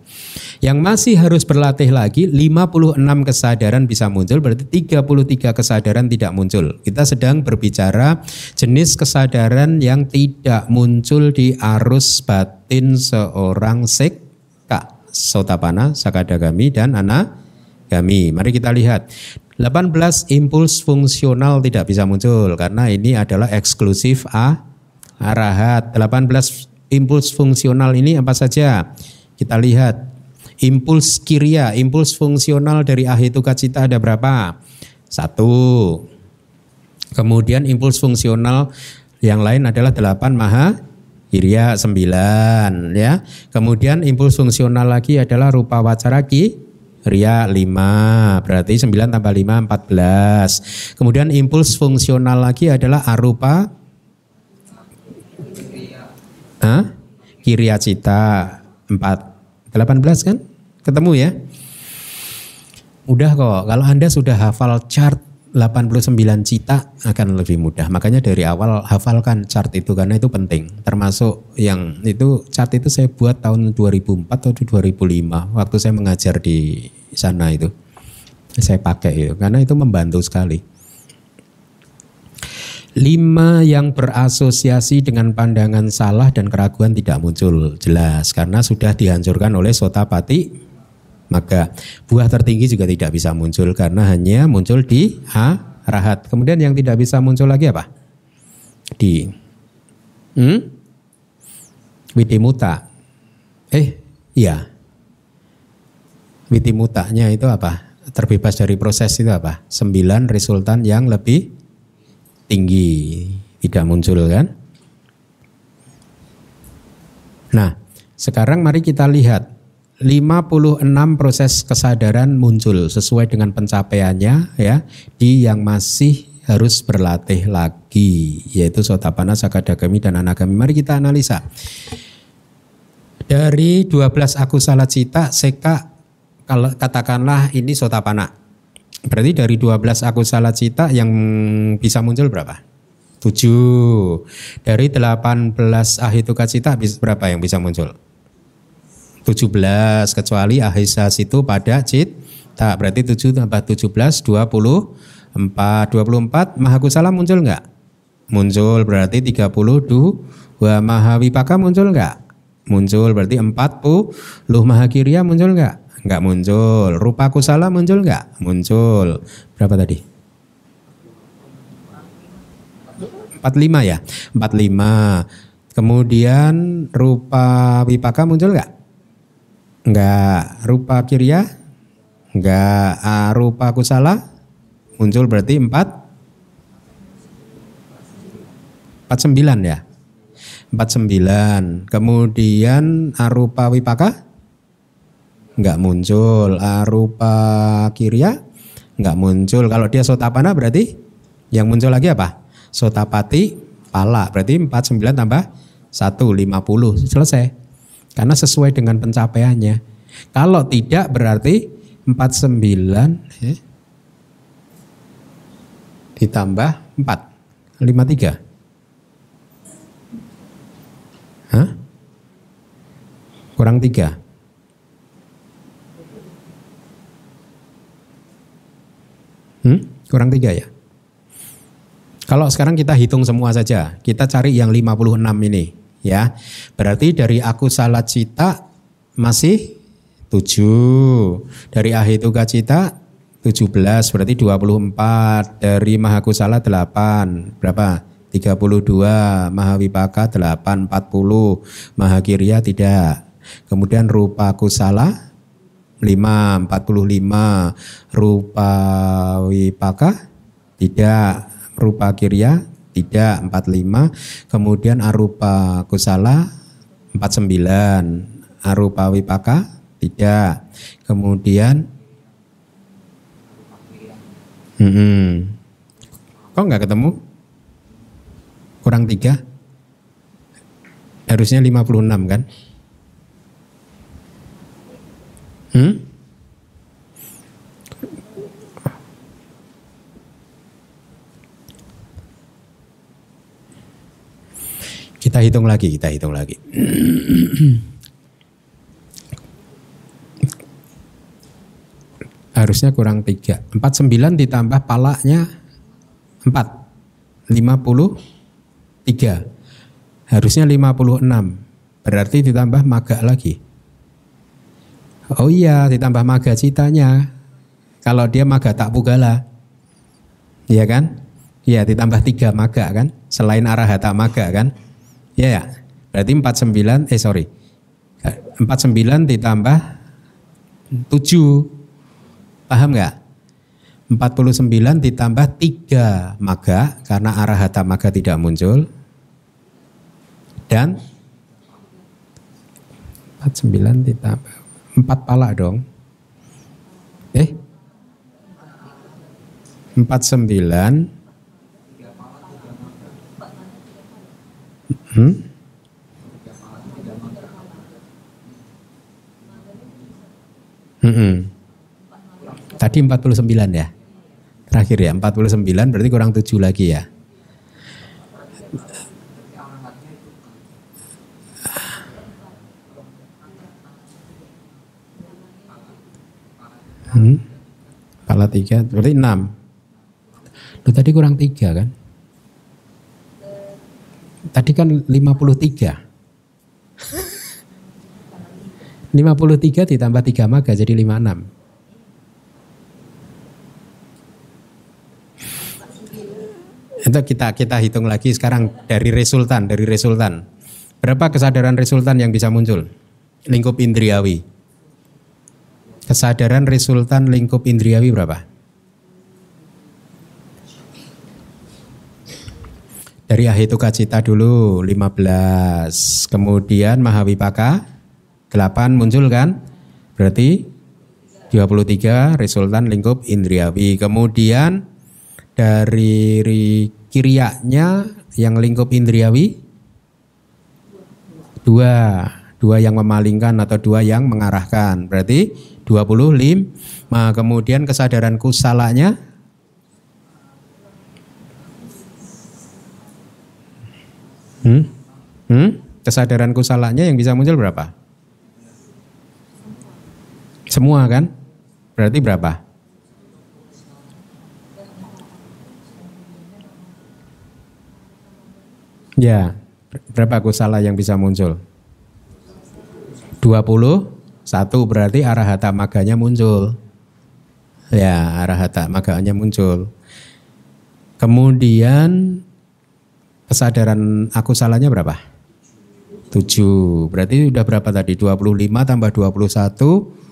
[SPEAKER 1] Yang masih harus berlatih lagi 56 kesadaran bisa muncul berarti 33 kesadaran tidak muncul. Kita sedang berbicara jenis kesadaran yang tidak muncul di arus batin seorang sekka, sotapana, sakadagami dan anagami. Mari kita lihat. 18 impuls fungsional tidak bisa muncul karena ini adalah eksklusif A arahat. 18 impuls fungsional ini apa saja? Kita lihat. Impuls kiria, impuls fungsional dari ahituka cita ada berapa? Satu. Kemudian impuls fungsional yang lain adalah 8 maha Iriya 9 ya. Kemudian impuls fungsional lagi adalah rupa wacaraki Ria 5, berarti 9 tambah 5, 14. Kemudian impuls fungsional lagi adalah arupa Hah? Kiria cita 4. 18 kan? Ketemu ya? Udah kok, kalau Anda sudah hafal chart 89 cita akan lebih mudah. Makanya dari awal hafalkan chart itu karena itu penting. Termasuk yang itu chart itu saya buat tahun 2004 atau 2005 waktu saya mengajar di sana itu. Saya pakai itu karena itu membantu sekali. Lima yang berasosiasi dengan pandangan salah dan keraguan tidak muncul jelas karena sudah dihancurkan oleh sotapati maka buah tertinggi juga tidak bisa muncul karena hanya muncul di arahat. Kemudian yang tidak bisa muncul lagi apa? Di hmm? Widimuta. Eh, iya. Widimutanya itu apa? Terbebas dari proses itu apa? Sembilan resultan yang lebih tinggi tidak muncul kan? Nah, sekarang mari kita lihat 56 proses kesadaran muncul sesuai dengan pencapaiannya ya di yang masih harus berlatih lagi yaitu sotapana, sakadagami dan anagami. Mari kita analisa. Dari 12 aku salat cita, seka kalau katakanlah ini sotapana. Berarti dari 12 aku salat cita yang bisa muncul berapa? 7. Dari 18 ahituka cita berapa yang bisa muncul? 17 kecuali ahisa situ pada cit tak berarti 7 tambah 17 24 24 mahakusala muncul enggak? Muncul berarti 32 mahawipaka muncul enggak? Muncul berarti 40 luh mahakirya muncul enggak? Enggak muncul. Rupa kusala muncul enggak? Muncul. Berapa tadi? 45 ya? 45. Kemudian rupa wipaka muncul enggak? Enggak. Rupa kirya? Enggak. Rupa kusala? Muncul berarti 4 49 ya? 49. Kemudian arupa wipaka? nggak muncul. Arupa kirya nggak muncul. Kalau dia sotapana berarti yang muncul lagi apa? Sotapati pala. Berarti 49 tambah 1, 50. Selesai. Karena sesuai dengan pencapaiannya. Kalau tidak berarti 49 ya, ditambah 4. 53. Hah? Kurang 3. Hmm? Kurang tiga ya? Kalau sekarang kita hitung semua saja, kita cari yang 56 ini ya. Berarti dari aku salat cita masih 7. Dari ahituka cita 17 berarti 24. Dari mahakusala 8. Berapa? 32. Mahawipaka 8 40. Mahakirya tidak. Kemudian rupa kusala 5, 45 rupa wipaka tidak rupa kirya tidak 45 kemudian arupa kusala 49 arupa wipaka tidak kemudian hmm, kok nggak ketemu? Kurang tiga? Harusnya 56 kan? Hmm? Kita hitung lagi, kita hitung lagi. Harusnya kurang tiga. Empat sembilan ditambah palanya empat. Lima puluh tiga. Harusnya lima puluh enam. Berarti ditambah maga lagi. Oh iya, ditambah maga citanya. Kalau dia maga tak pugala. Iya kan? Iya, ditambah tiga maga kan? Selain arahata maga kan? Ya, ya. Berarti 49 eh sorry. 49 ditambah 7. Paham nggak? 49 ditambah 3 maga karena arah hata maga tidak muncul. Dan 49 ditambah 4 pala dong. Eh? 49 Hmm? Hmm -hmm. Tadi 49 ya? Terakhir ya, 49 berarti kurang 7 lagi ya? Hmm? Pala tiga, berarti enam. Lu tadi kurang tiga kan? Tadi kan 53. 53 ditambah 3 maga jadi 56. Itu kita kita hitung lagi sekarang dari resultan, dari resultan. Berapa kesadaran resultan yang bisa muncul? Lingkup indriawi. Kesadaran resultan lingkup indriawi berapa? Dari Ahituka Cita dulu 15. Kemudian Mahawipaka 8 muncul kan? Berarti 23 resultan lingkup indriawi. Kemudian dari kiriaknya yang lingkup indriawi dua dua yang memalingkan atau dua yang mengarahkan berarti 25 nah, kemudian kesadaran kusalanya hmm? Hmm? kesadaran kusalanya yang bisa muncul berapa semua kan berarti berapa Ya, berapa kusala yang bisa muncul? 21 berarti arahata maganya muncul. Ya, arahata maganya muncul. Kemudian kesadaran aku salahnya berapa? 7. Berarti udah berapa tadi? 25 tambah 21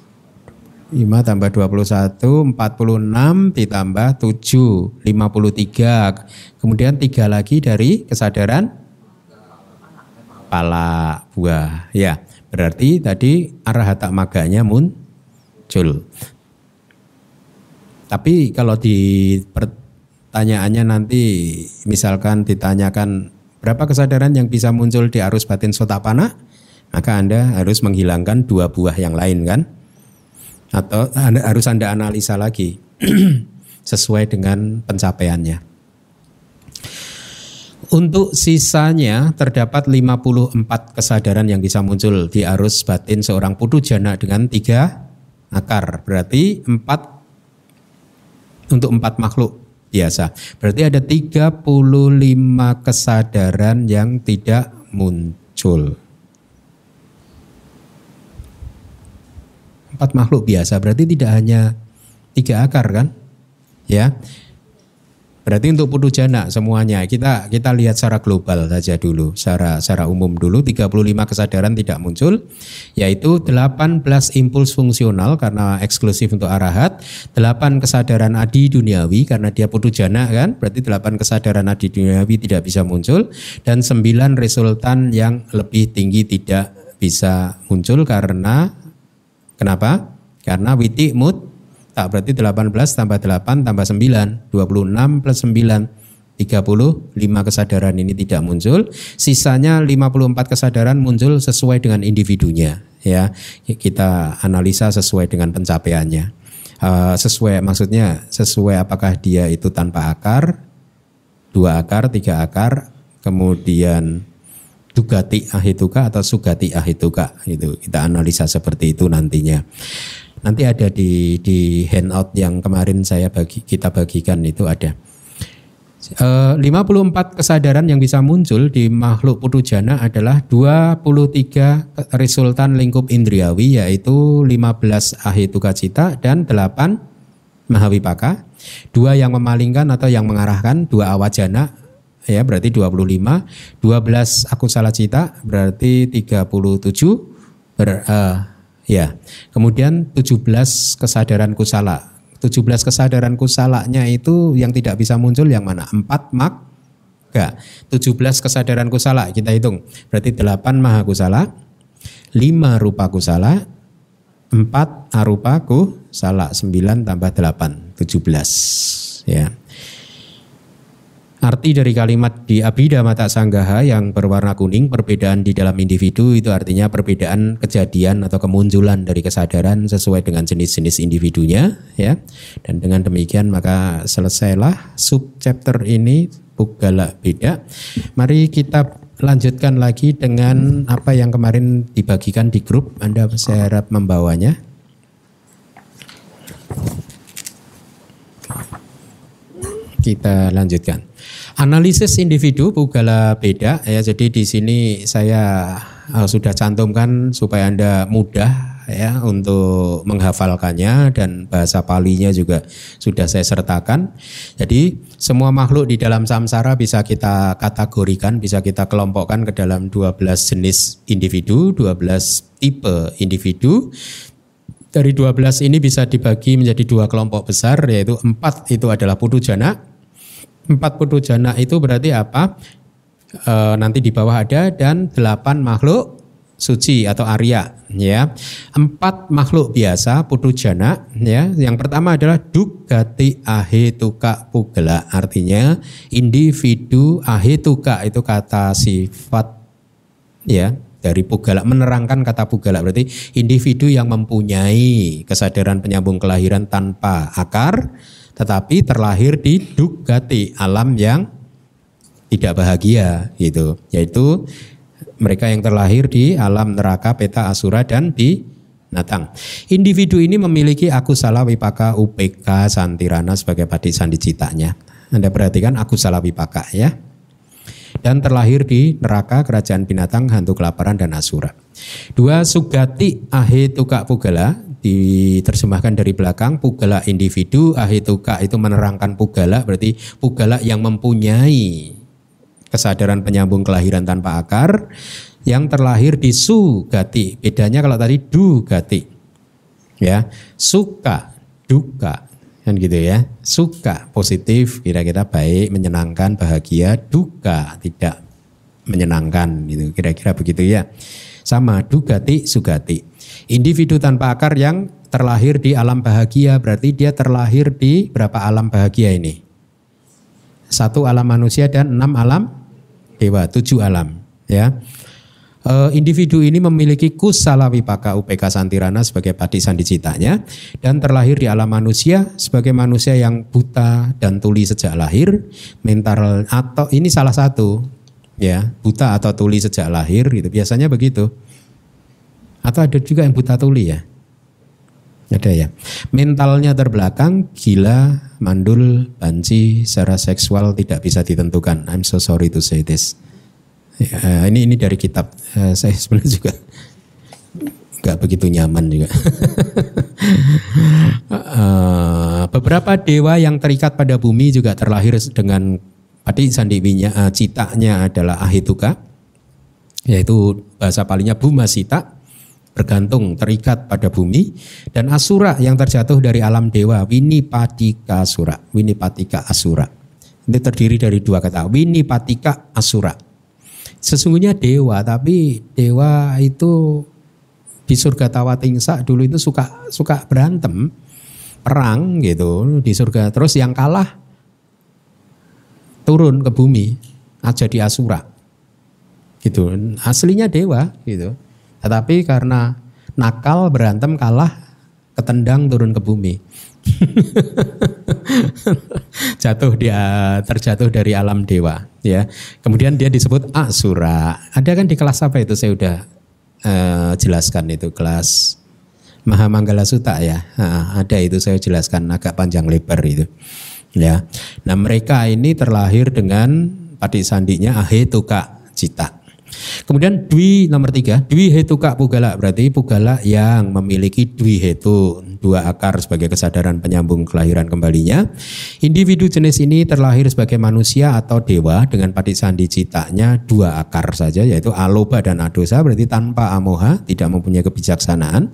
[SPEAKER 1] 5 tambah 21, 46 ditambah 7, 53. Kemudian 3 lagi dari kesadaran pala buah. Ya, berarti tadi arah arahata maganya muncul. Tapi kalau di pertanyaannya nanti misalkan ditanyakan berapa kesadaran yang bisa muncul di arus batin sotapana, maka Anda harus menghilangkan dua buah yang lain kan? atau anda, harus Anda analisa lagi *clears throat* sesuai dengan pencapaiannya. Untuk sisanya terdapat 54 kesadaran yang bisa muncul di arus batin seorang putu jana dengan tiga akar. Berarti empat untuk empat makhluk biasa. Berarti ada 35 kesadaran yang tidak muncul. empat makhluk biasa berarti tidak hanya tiga akar kan? Ya. Berarti untuk putu jana semuanya kita kita lihat secara global saja dulu, secara secara umum dulu 35 kesadaran tidak muncul yaitu 18 impuls fungsional karena eksklusif untuk arahat, 8 kesadaran adi duniawi karena dia putu jana kan, berarti 8 kesadaran adi duniawi tidak bisa muncul dan 9 resultan yang lebih tinggi tidak bisa muncul karena Kenapa? Karena witi mut tak berarti 18 tambah 8 tambah 9, 26 plus 9, 35 kesadaran ini tidak muncul, sisanya 54 kesadaran muncul sesuai dengan individunya ya. Kita analisa sesuai dengan pencapaiannya. Uh, sesuai maksudnya sesuai apakah dia itu tanpa akar, dua akar, tiga akar, kemudian Dugati ahituka atau sugati ahituka itu kita analisa seperti itu nantinya. Nanti ada di di handout yang kemarin saya bagi kita bagikan itu ada. E, eh, 54 kesadaran yang bisa muncul di makhluk putujana adalah 23 resultan lingkup indriawi yaitu 15 ahituka cita dan 8 mahawipaka, dua yang memalingkan atau yang mengarahkan, dua awajana, ya berarti 25 12 aku salah cita berarti 37 ber, uh, ya. Kemudian 17 kesadaran kusala 17 kesadaran kusalanya itu yang tidak bisa muncul yang mana? 4 mak enggak 17 kesadaran kusala kita hitung. Berarti 8 maha kusala 5 rupa kusala 4 arupa kusala 9 tambah 8 17 ya Arti dari kalimat di Abhida Mata Sanggaha yang berwarna kuning, perbedaan di dalam individu itu artinya perbedaan kejadian atau kemunculan dari kesadaran sesuai dengan jenis-jenis individunya ya. Dan dengan demikian maka selesailah subchapter ini Bugala Beda. Mari kita lanjutkan lagi dengan apa yang kemarin dibagikan di grup. Anda saya harap membawanya. kita lanjutkan. Analisis individu Pugala beda ya. Jadi di sini saya uh, sudah cantumkan supaya Anda mudah ya untuk menghafalkannya dan bahasa palinya juga sudah saya sertakan. Jadi semua makhluk di dalam samsara bisa kita kategorikan, bisa kita kelompokkan ke dalam 12 jenis individu, 12 tipe individu. Dari 12 ini bisa dibagi menjadi dua kelompok besar yaitu empat itu adalah putu jana. Empat putu jana itu berarti apa? E, nanti di bawah ada dan delapan makhluk suci atau Arya ya. Empat makhluk biasa putu jana ya. Yang pertama adalah dugati ahetuka pugala artinya individu ahetuka itu kata sifat ya dari pugala menerangkan kata pugala berarti individu yang mempunyai kesadaran penyambung kelahiran tanpa akar tetapi terlahir di dugati alam yang tidak bahagia gitu yaitu mereka yang terlahir di alam neraka peta asura dan di Natang. Individu ini memiliki aku salah wipaka UPK santirana sebagai padi sandi citanya. Anda perhatikan aku salah wipaka ya dan terlahir di neraka kerajaan binatang hantu kelaparan dan asura. Dua sugati ahetuka pugala diterjemahkan dari belakang pugala individu ahetuka itu menerangkan pugala berarti pugala yang mempunyai kesadaran penyambung kelahiran tanpa akar yang terlahir di sugati bedanya kalau tadi dugati ya. Suka duka kan gitu ya. Suka positif kira-kira baik menyenangkan bahagia duka tidak menyenangkan gitu. Kira-kira begitu ya. Sama dugati sugati individu tanpa akar yang terlahir di alam bahagia berarti dia terlahir di berapa alam bahagia ini satu alam manusia dan enam alam dewa tujuh alam ya Uh, individu ini memiliki kusala wipaka UPK Santirana sebagai padi sandicitanya dan terlahir di alam manusia sebagai manusia yang buta dan tuli sejak lahir, mental atau ini salah satu ya, buta atau tuli sejak lahir gitu. Biasanya begitu. Atau ada juga yang buta tuli ya. Ada ya. Mentalnya terbelakang, gila, mandul, banci, secara seksual tidak bisa ditentukan. I'm so sorry to say this. Ya, ini ini dari kitab. Uh, saya sebenarnya *laughs* juga nggak begitu nyaman juga. uh, *laughs* beberapa dewa yang terikat pada bumi juga terlahir dengan padi sandiwinya uh, citanya adalah ahituka, yaitu bahasa palingnya buma sita bergantung terikat pada bumi dan asura yang terjatuh dari alam dewa winipatika asura winipatika asura. Ini terdiri dari dua kata winipatika asura. Sesungguhnya dewa tapi dewa itu di surga Tawatingsa dulu itu suka suka berantem perang gitu di surga. Terus yang kalah turun ke bumi jadi asura. Gitu. Aslinya dewa gitu tetapi karena nakal berantem kalah ketendang turun ke bumi. *laughs* Jatuh dia terjatuh dari alam dewa ya. Kemudian dia disebut asura. Ada kan di kelas apa itu? Saya udah uh, jelaskan itu. Kelas Mahamanggala Sutta ya. Nah, ada itu saya jelaskan agak panjang lebar itu ya. Nah mereka ini terlahir dengan padi sandinya ahetuka cita Kemudian dwi nomor tiga, dwi hetuka pugala berarti pugala yang memiliki dwi hetu dua akar sebagai kesadaran penyambung kelahiran kembalinya. Individu jenis ini terlahir sebagai manusia atau dewa dengan pati sandi citanya dua akar saja yaitu aloba dan adosa berarti tanpa amoha tidak mempunyai kebijaksanaan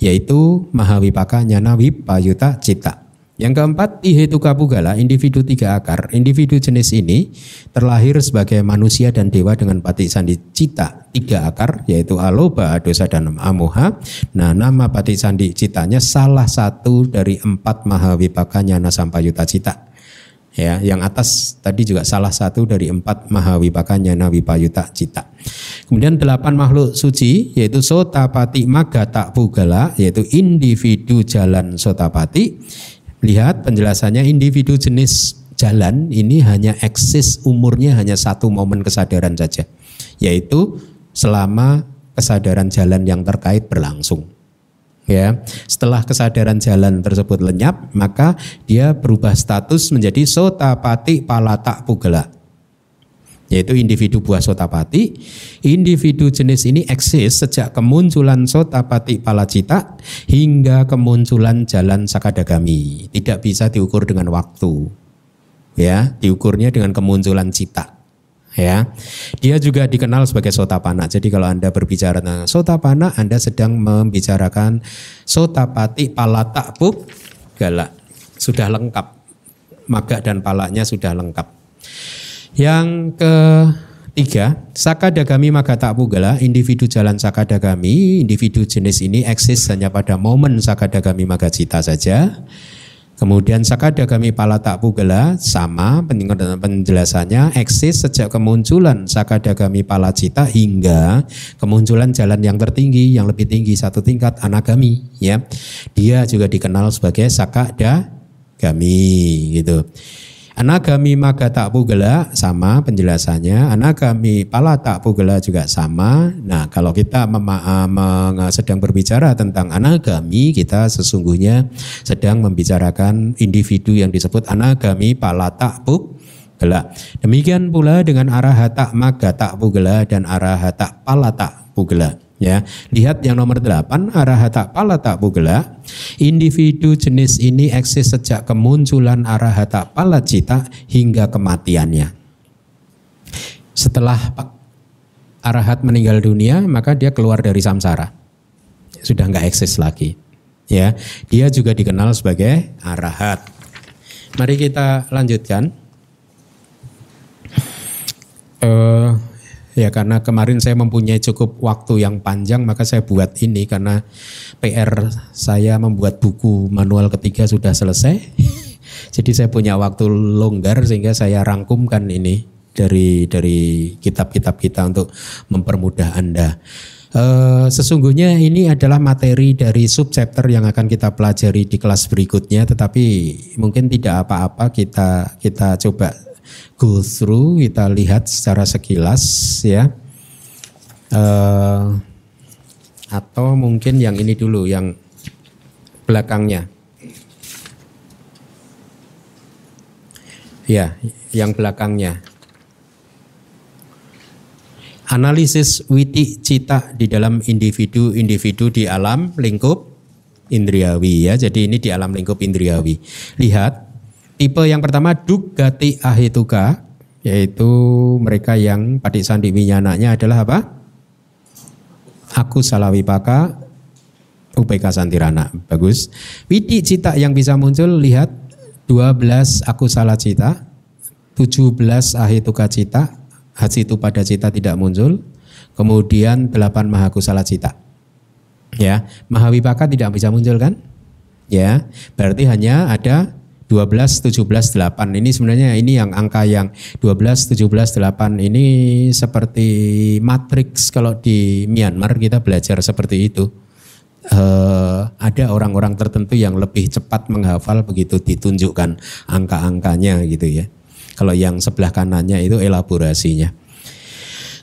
[SPEAKER 1] yaitu mahawipaka nyana wipayuta cita. Yang keempat, Ihetu Kapugala, individu tiga akar. Individu jenis ini terlahir sebagai manusia dan dewa dengan pati sandi cita tiga akar, yaitu Aloba, Adosa, dan Amoha. Nah, nama pati sandi citanya salah satu dari empat Mahawipaka Nyana Sampayuta Cita. Ya, yang atas tadi juga salah satu dari empat Mahawipaka Nyana Wipayuta Cita. Kemudian delapan makhluk suci yaitu Sotapati Magata Pugala yaitu individu jalan Sotapati Lihat penjelasannya individu jenis jalan ini hanya eksis umurnya hanya satu momen kesadaran saja. Yaitu selama kesadaran jalan yang terkait berlangsung. ya setelah kesadaran jalan tersebut lenyap maka dia berubah status menjadi sotapati palata pugala yaitu individu buah sotapati individu jenis ini eksis sejak kemunculan sotapati palacita hingga kemunculan jalan sakadagami tidak bisa diukur dengan waktu ya diukurnya dengan kemunculan cita ya. Dia juga dikenal sebagai sotapana. Jadi kalau Anda berbicara tentang sotapana, Anda sedang membicarakan sotapati palata puk galak. Sudah lengkap. Maga dan palanya sudah lengkap. Yang ketiga, Sakadagami Magata Pugala, individu jalan Sakadagami, individu jenis ini eksis hanya pada momen Sakadagami Magacita saja. Kemudian Sakadagami Palata Pugala sama penjelasannya eksis sejak kemunculan Sakadagami Palacita hingga kemunculan jalan yang tertinggi yang lebih tinggi satu tingkat Anagami ya. Dia juga dikenal sebagai Sakadagami gitu. Anagami Magata Pugala sama penjelasannya, Anagami Palata Pugala juga sama. Nah, kalau kita sedang berbicara tentang Anagami, kita sesungguhnya sedang membicarakan individu yang disebut Anagami Palata Pugala. Demikian pula dengan Arahata Magata Pugala dan Arahata Palata Pugala. Ya, lihat yang nomor 8 arahata palata pugala. Individu jenis ini eksis sejak kemunculan arahata palacita hingga kematiannya. Setelah arahat meninggal dunia, maka dia keluar dari samsara. Sudah nggak eksis lagi. Ya, dia juga dikenal sebagai arahat. Mari kita lanjutkan. Uh, Ya karena kemarin saya mempunyai cukup waktu yang panjang maka saya buat ini karena PR saya membuat buku manual ketiga sudah selesai. *laughs* Jadi saya punya waktu longgar sehingga saya rangkumkan ini dari dari kitab-kitab kita untuk mempermudah Anda. Uh, sesungguhnya ini adalah materi dari subchapter yang akan kita pelajari di kelas berikutnya tetapi mungkin tidak apa-apa kita kita coba go through, kita lihat secara sekilas ya. Uh, atau mungkin yang ini dulu, yang belakangnya. Ya, yang belakangnya. Analisis witi cita di dalam individu-individu di alam lingkup indriawi ya. Jadi ini di alam lingkup indriawi. Lihat Tipe yang pertama dugati ahituka yaitu mereka yang padik sandi winyananya adalah apa? Aku salawipaka UPK Santirana. Bagus. Widi cita yang bisa muncul lihat 12 aku salah cita, 17 ahituka cita, haji itu pada cita tidak muncul, kemudian 8 mahakusala cita. Ya, mahawipaka tidak bisa muncul kan? Ya, berarti hanya ada 12, 17, 8 ini sebenarnya ini yang angka yang 12, 17, 8 ini seperti matriks kalau di Myanmar kita belajar seperti itu. Uh, ada orang-orang tertentu yang lebih cepat menghafal begitu ditunjukkan angka-angkanya gitu ya. Kalau yang sebelah kanannya itu elaborasinya.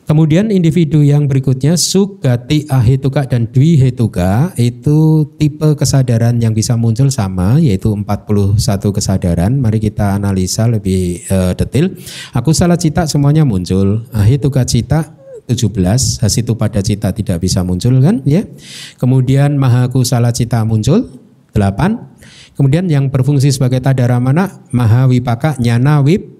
[SPEAKER 1] Kemudian individu yang berikutnya sugati ahituka dan dwihetuka itu tipe kesadaran yang bisa muncul sama yaitu 41 kesadaran. Mari kita analisa lebih uh, detail. Aku salah cita semuanya muncul. Ahituka cita 17, hasitu pada cita tidak bisa muncul kan ya. Kemudian mahaku salah cita muncul 8. Kemudian yang berfungsi sebagai tadara mana maha wipaka nyana wip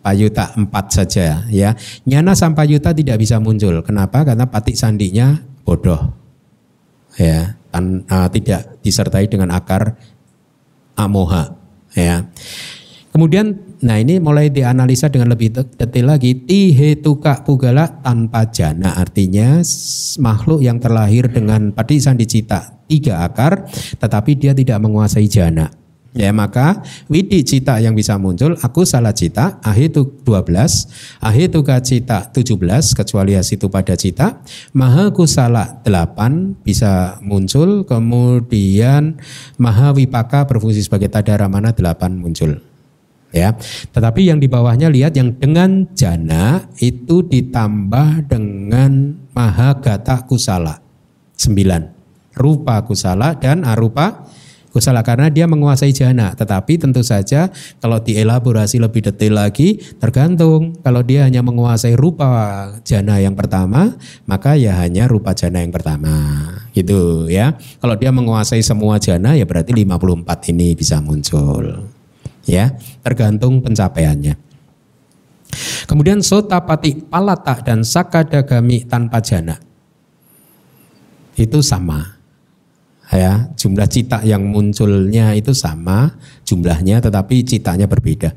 [SPEAKER 1] Payuta empat saja ya. Nyana Sampayuta tidak bisa muncul. Kenapa? Karena patik sandinya bodoh. Ya, tan, uh, tidak disertai dengan akar amoha ya. Kemudian nah ini mulai dianalisa dengan lebih detail lagi tihetuka pugala tanpa jana artinya makhluk yang terlahir dengan patik sandi cita tiga akar tetapi dia tidak menguasai jana Ya maka widi cita yang bisa muncul aku salah cita ahitu 12 ahitu cita 17 kecuali itu pada cita maha kusala 8 bisa muncul kemudian maha wipaka berfungsi sebagai tadara mana 8 muncul. Ya tetapi yang di bawahnya lihat yang dengan jana itu ditambah dengan maha gata kusala 9 rupa kusala dan arupa kusala karena dia menguasai jana. Tetapi tentu saja kalau dielaborasi lebih detail lagi tergantung. Kalau dia hanya menguasai rupa jana yang pertama, maka ya hanya rupa jana yang pertama. Gitu ya. Kalau dia menguasai semua jana ya berarti 54 ini bisa muncul. Ya, tergantung pencapaiannya. Kemudian sotapati palata dan sakadagami tanpa jana. Itu sama ya jumlah cita yang munculnya itu sama jumlahnya tetapi citanya berbeda.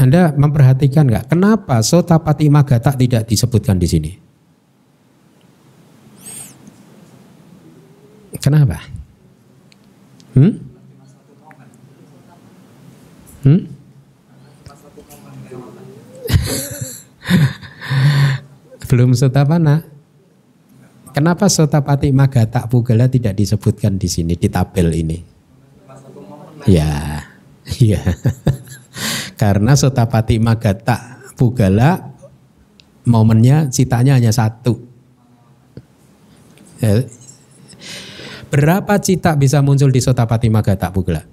[SPEAKER 1] Anda memperhatikan nggak kenapa sotapati magata tidak disebutkan di sini? Kenapa? Hmm? Hmm? *laughs* Belum sotapana. Kenapa Sotapati Magata Pugala tidak disebutkan di sini di tabel ini? Ya, *laughs* ya. Karena Sotapati Magata Pugala momennya citanya hanya satu. Ya. Berapa cita bisa muncul di Sotapati Magata Pugala?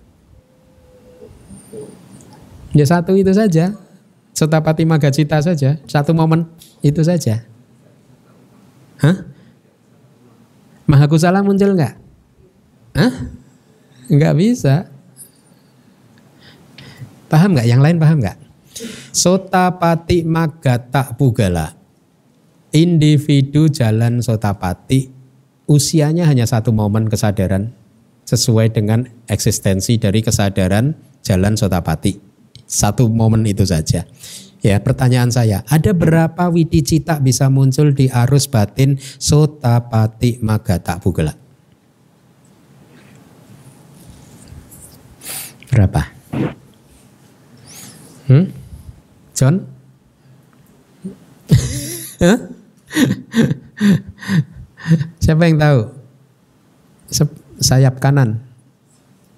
[SPEAKER 1] Ya satu itu saja. Sotapati Magacita saja, satu momen itu saja. Hah? Mahakusala muncul nggak? Hah? Nggak bisa. Paham nggak? Yang lain paham nggak? Sotapati magata pugala. Individu jalan sotapati usianya hanya satu momen kesadaran sesuai dengan eksistensi dari kesadaran jalan sotapati. Satu momen itu saja. Ya, pertanyaan saya, ada berapa widi cita bisa muncul di arus batin sotapati magata bugela? Berapa? Hmm? John? *laughs* Siapa yang tahu? Sayap kanan,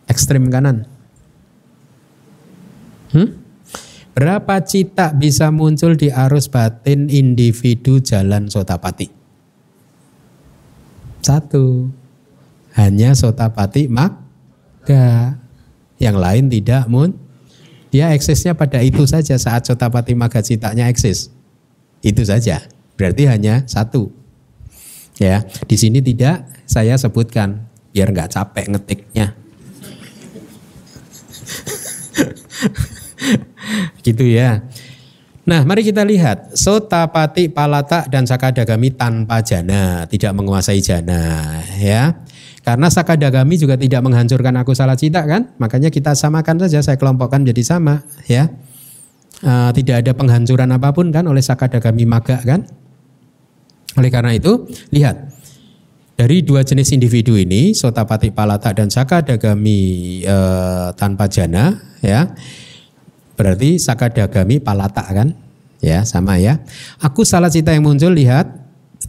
[SPEAKER 1] ekstrim kanan. Hmm? Berapa cita bisa muncul di arus batin individu jalan sotapati? Satu. Hanya sotapati maga. Yang lain tidak mun. Dia eksisnya pada itu saja saat sotapati maga citanya eksis. Itu saja. Berarti hanya satu. Ya, di sini tidak saya sebutkan biar nggak capek ngetiknya. Gitu ya. Nah, mari kita lihat Sotapati Palata dan Sakadagami tanpa jana, tidak menguasai jana, ya. Karena Sakadagami juga tidak menghancurkan aku salah cita kan, makanya kita samakan saja, saya kelompokkan jadi sama, ya. Uh, tidak ada penghancuran apa pun kan oleh Sakadagami Maga kan. Oleh karena itu, lihat dari dua jenis individu ini, Sotapati Palata dan Sakadagami uh, tanpa jana, ya Berarti sakadagami palata kan? Ya, sama ya. Aku salah cita yang muncul lihat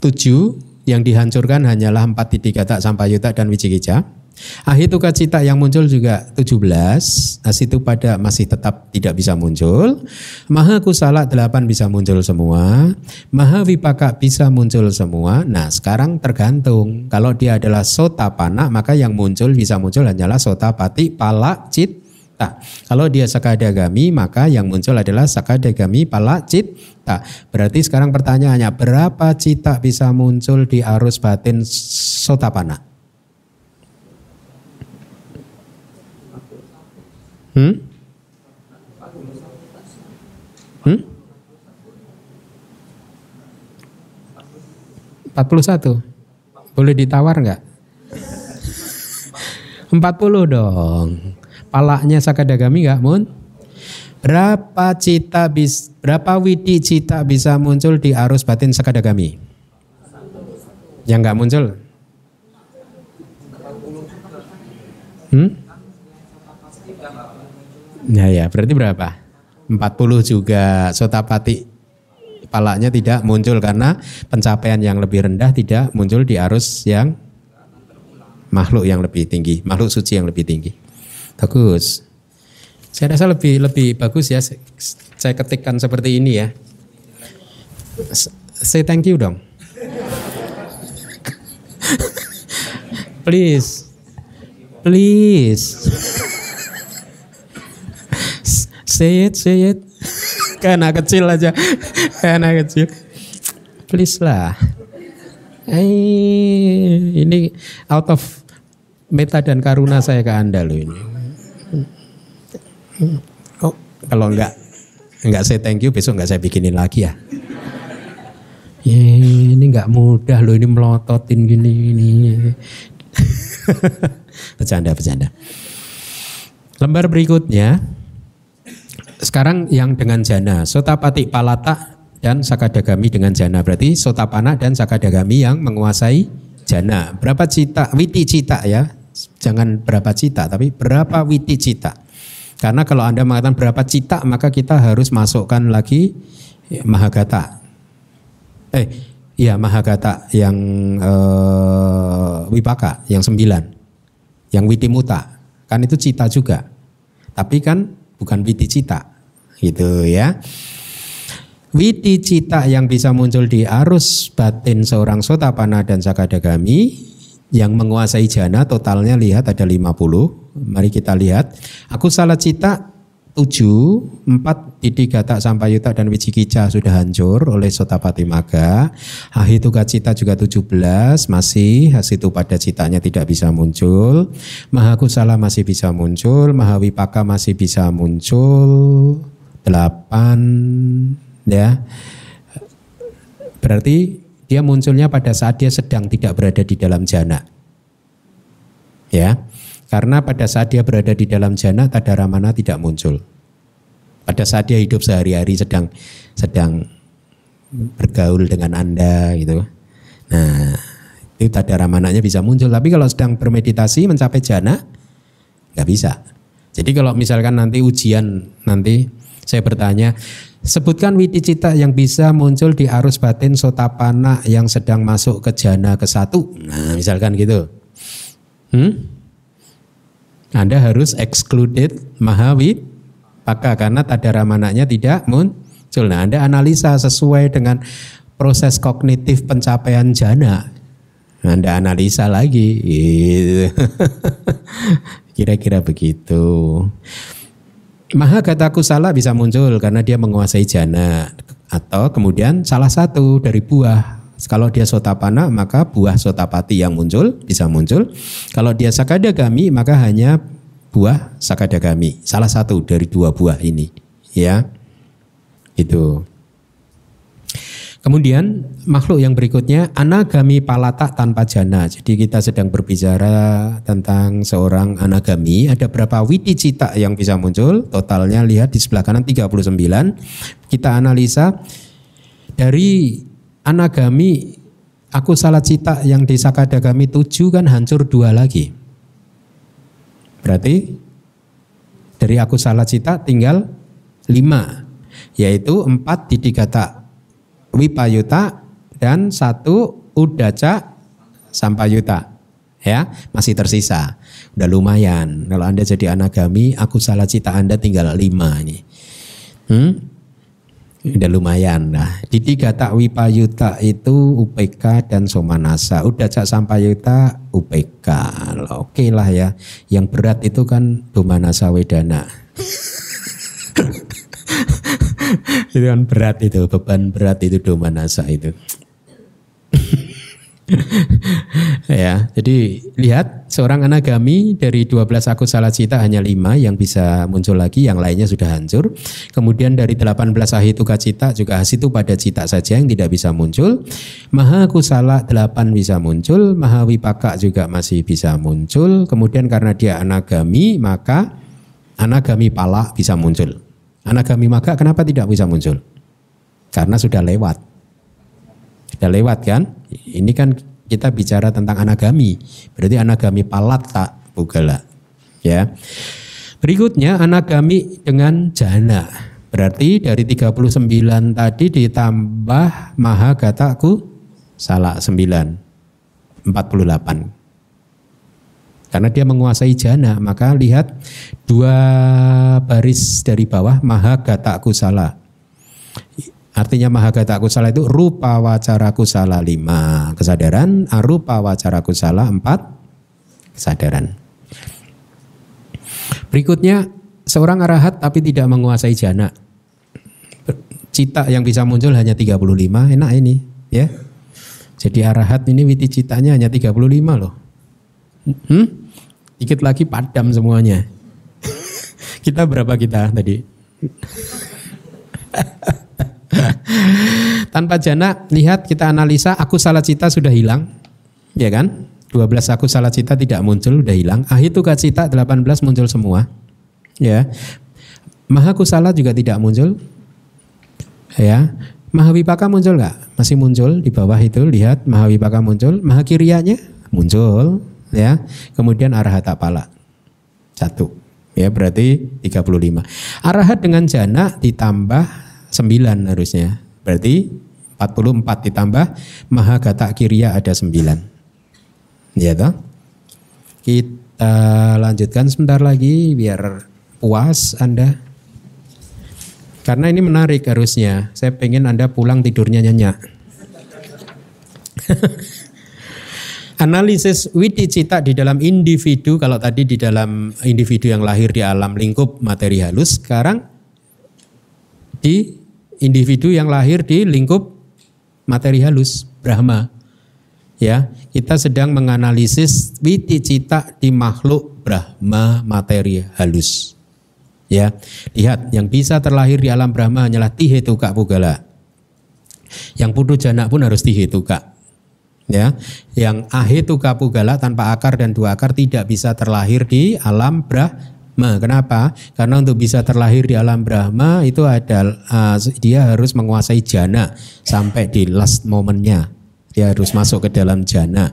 [SPEAKER 1] tujuh yang dihancurkan hanyalah empat titik kata yuta dan wicikija. Ahituka cita yang muncul juga 17, itu pada masih tetap tidak bisa muncul. Maha kusala 8 bisa muncul semua. Maha vipaka bisa muncul semua. Nah sekarang tergantung. Kalau dia adalah sota pana maka yang muncul bisa muncul hanyalah sota pati pala cit citta. Kalau dia sakadagami maka yang muncul adalah sakadagami pala citta. Berarti sekarang pertanyaannya berapa cita bisa muncul di arus batin sotapana? Hmm? Hmm? 41. Boleh ditawar nggak? 40 dong palaknya sakadagami nggak mun? Berapa cita bis, berapa widi cita bisa muncul di arus batin sakadagami? Yang nggak muncul? Hmm? Ya ya, berarti berapa? 40 juga sotapati palaknya tidak muncul karena pencapaian yang lebih rendah tidak muncul di arus yang makhluk yang lebih tinggi, makhluk suci yang lebih tinggi. Bagus. Saya rasa lebih lebih bagus ya saya ketikkan seperti ini ya. Say thank you dong. Please. Please. say it, say it. Anak kecil aja. Anak kecil. Please lah. Eh, ini out of meta dan karuna saya ke Anda loh ini. Oh, kalau enggak enggak saya thank you besok enggak saya bikinin lagi ya. Ini enggak mudah loh ini melototin gini gini. *laughs* bercanda bercanda. Lembar berikutnya sekarang yang dengan jana, sotapati palata dan sakadagami dengan jana. Berarti sotapana dan sakadagami yang menguasai jana. Berapa cita, witi cita ya. Jangan berapa cita, tapi berapa witi cita. Karena kalau Anda mengatakan berapa cita, maka kita harus masukkan lagi mahagata. Eh, iya mahagata yang eh, wipaka, yang sembilan. Yang witi muta. Kan itu cita juga. Tapi kan bukan witi cita gitu ya. Widi cita yang bisa muncul di arus batin seorang sotapana dan sakadagami yang menguasai jana totalnya lihat ada 50. Mari kita lihat. Aku salah cita 7, 4 didik gata sampayuta dan wicikica sudah hancur oleh sotapati maga. Ahituka cita juga 17 masih hasitu pada citanya tidak bisa muncul. Mahakusala masih bisa muncul, Mahawipaka masih bisa muncul delapan ya berarti dia munculnya pada saat dia sedang tidak berada di dalam jana. Ya karena pada saat dia berada di dalam jana tadaramana tidak muncul. Pada saat dia hidup sehari-hari sedang sedang bergaul dengan anda gitu. Nah itu tadaramananya bisa muncul. Tapi kalau sedang bermeditasi mencapai jana nggak bisa. Jadi kalau misalkan nanti ujian nanti saya bertanya, sebutkan widi cita yang bisa muncul di arus batin sotapana yang sedang masuk ke jana ke satu. Nah, misalkan gitu. Hmm? Anda harus excluded mahawi paka karena tadaramananya tidak muncul. Nah, Anda analisa sesuai dengan proses kognitif pencapaian jana. Anda analisa lagi. *laughs* Kira-kira begitu. Maha kataku salah bisa muncul karena dia menguasai jana atau kemudian salah satu dari buah kalau dia sotapana maka buah sotapati yang muncul bisa muncul. Kalau dia sakadagami maka hanya buah sakadagami. Salah satu dari dua buah ini, ya. Itu. Kemudian makhluk yang berikutnya anagami palata tanpa jana. Jadi kita sedang berbicara tentang seorang anagami. Ada berapa widi cita yang bisa muncul? Totalnya lihat di sebelah kanan 39. Kita analisa dari anagami aku salah cita yang di sakadagami tujuh kan hancur dua lagi. Berarti dari aku salah cita tinggal lima. Yaitu empat didikata wipayuta dan satu udaca sampayuta. Ya, masih tersisa. Udah lumayan. Kalau Anda jadi anagami, aku salah cita Anda tinggal lima ini. Hmm? Udah lumayan. Nah, di tiga tak wipayuta itu UPK dan somanasa. Udah cak sampayuta UPK. Oke lah ya. Yang berat itu kan domanasa wedana. *laughs* *laughs* itu kan berat itu, beban berat itu doma nasa itu. *laughs* ya, jadi lihat seorang anagami dari 12 aku salah cita hanya 5 yang bisa muncul lagi, yang lainnya sudah hancur. Kemudian dari 18 ahituka cita juga hasitu pada cita saja yang tidak bisa muncul. Maha kusala 8 bisa muncul, maha wipaka juga masih bisa muncul. Kemudian karena dia anagami maka anagami pala bisa muncul. Anagami maga kenapa tidak bisa muncul? Karena sudah lewat. Sudah lewat kan? Ini kan kita bicara tentang anagami. Berarti anagami palat tak bugala. Ya. Berikutnya anagami dengan jana. Berarti dari 39 tadi ditambah maha gataku salah 9. 48. Karena dia menguasai jana, maka lihat dua baris dari bawah maha gata kusala. Artinya maha gata kusala itu rupa wacara kusala lima kesadaran, arupa wacara kusala empat kesadaran. Berikutnya seorang arahat tapi tidak menguasai jana. Cita yang bisa muncul hanya 35, enak ini, ya. Jadi arahat ini witi citanya hanya 35 loh. Hmm? Dikit lagi padam semuanya. *laughs* kita berapa kita tadi? *laughs* Tanpa jana, lihat kita analisa aku salah cita sudah hilang. Ya kan? 12 aku salah cita tidak muncul, sudah hilang. Ahituka cita 18 muncul semua. Ya. Maha kusala juga tidak muncul. Ya. Mahawipaka muncul nggak? Masih muncul di bawah itu lihat Mahawipaka muncul, Mahakirianya muncul ya. Kemudian Arahata pala. Satu. Ya berarti 35. Arahat dengan jana ditambah 9 harusnya. Berarti 44 ditambah Mahagata Kiriya ada 9. Ya toh? Kita lanjutkan sebentar lagi biar puas Anda. Karena ini menarik harusnya. Saya pengen Anda pulang tidurnya nyenyak. *laughs* Analisis widi cita di dalam individu, kalau tadi di dalam individu yang lahir di alam lingkup materi halus, sekarang di individu yang lahir di lingkup materi halus, Brahma. Ya, kita sedang menganalisis widi cita di makhluk Brahma materi halus. Ya, lihat yang bisa terlahir di alam Brahma hanyalah tihetuka pugala. Yang putu jana pun harus tihetuka ya yang ahitu kapugala tanpa akar dan dua akar tidak bisa terlahir di alam Brahma. Kenapa? Karena untuk bisa terlahir di alam Brahma itu ada uh, dia harus menguasai jana sampai di last momennya. Dia harus masuk ke dalam jana.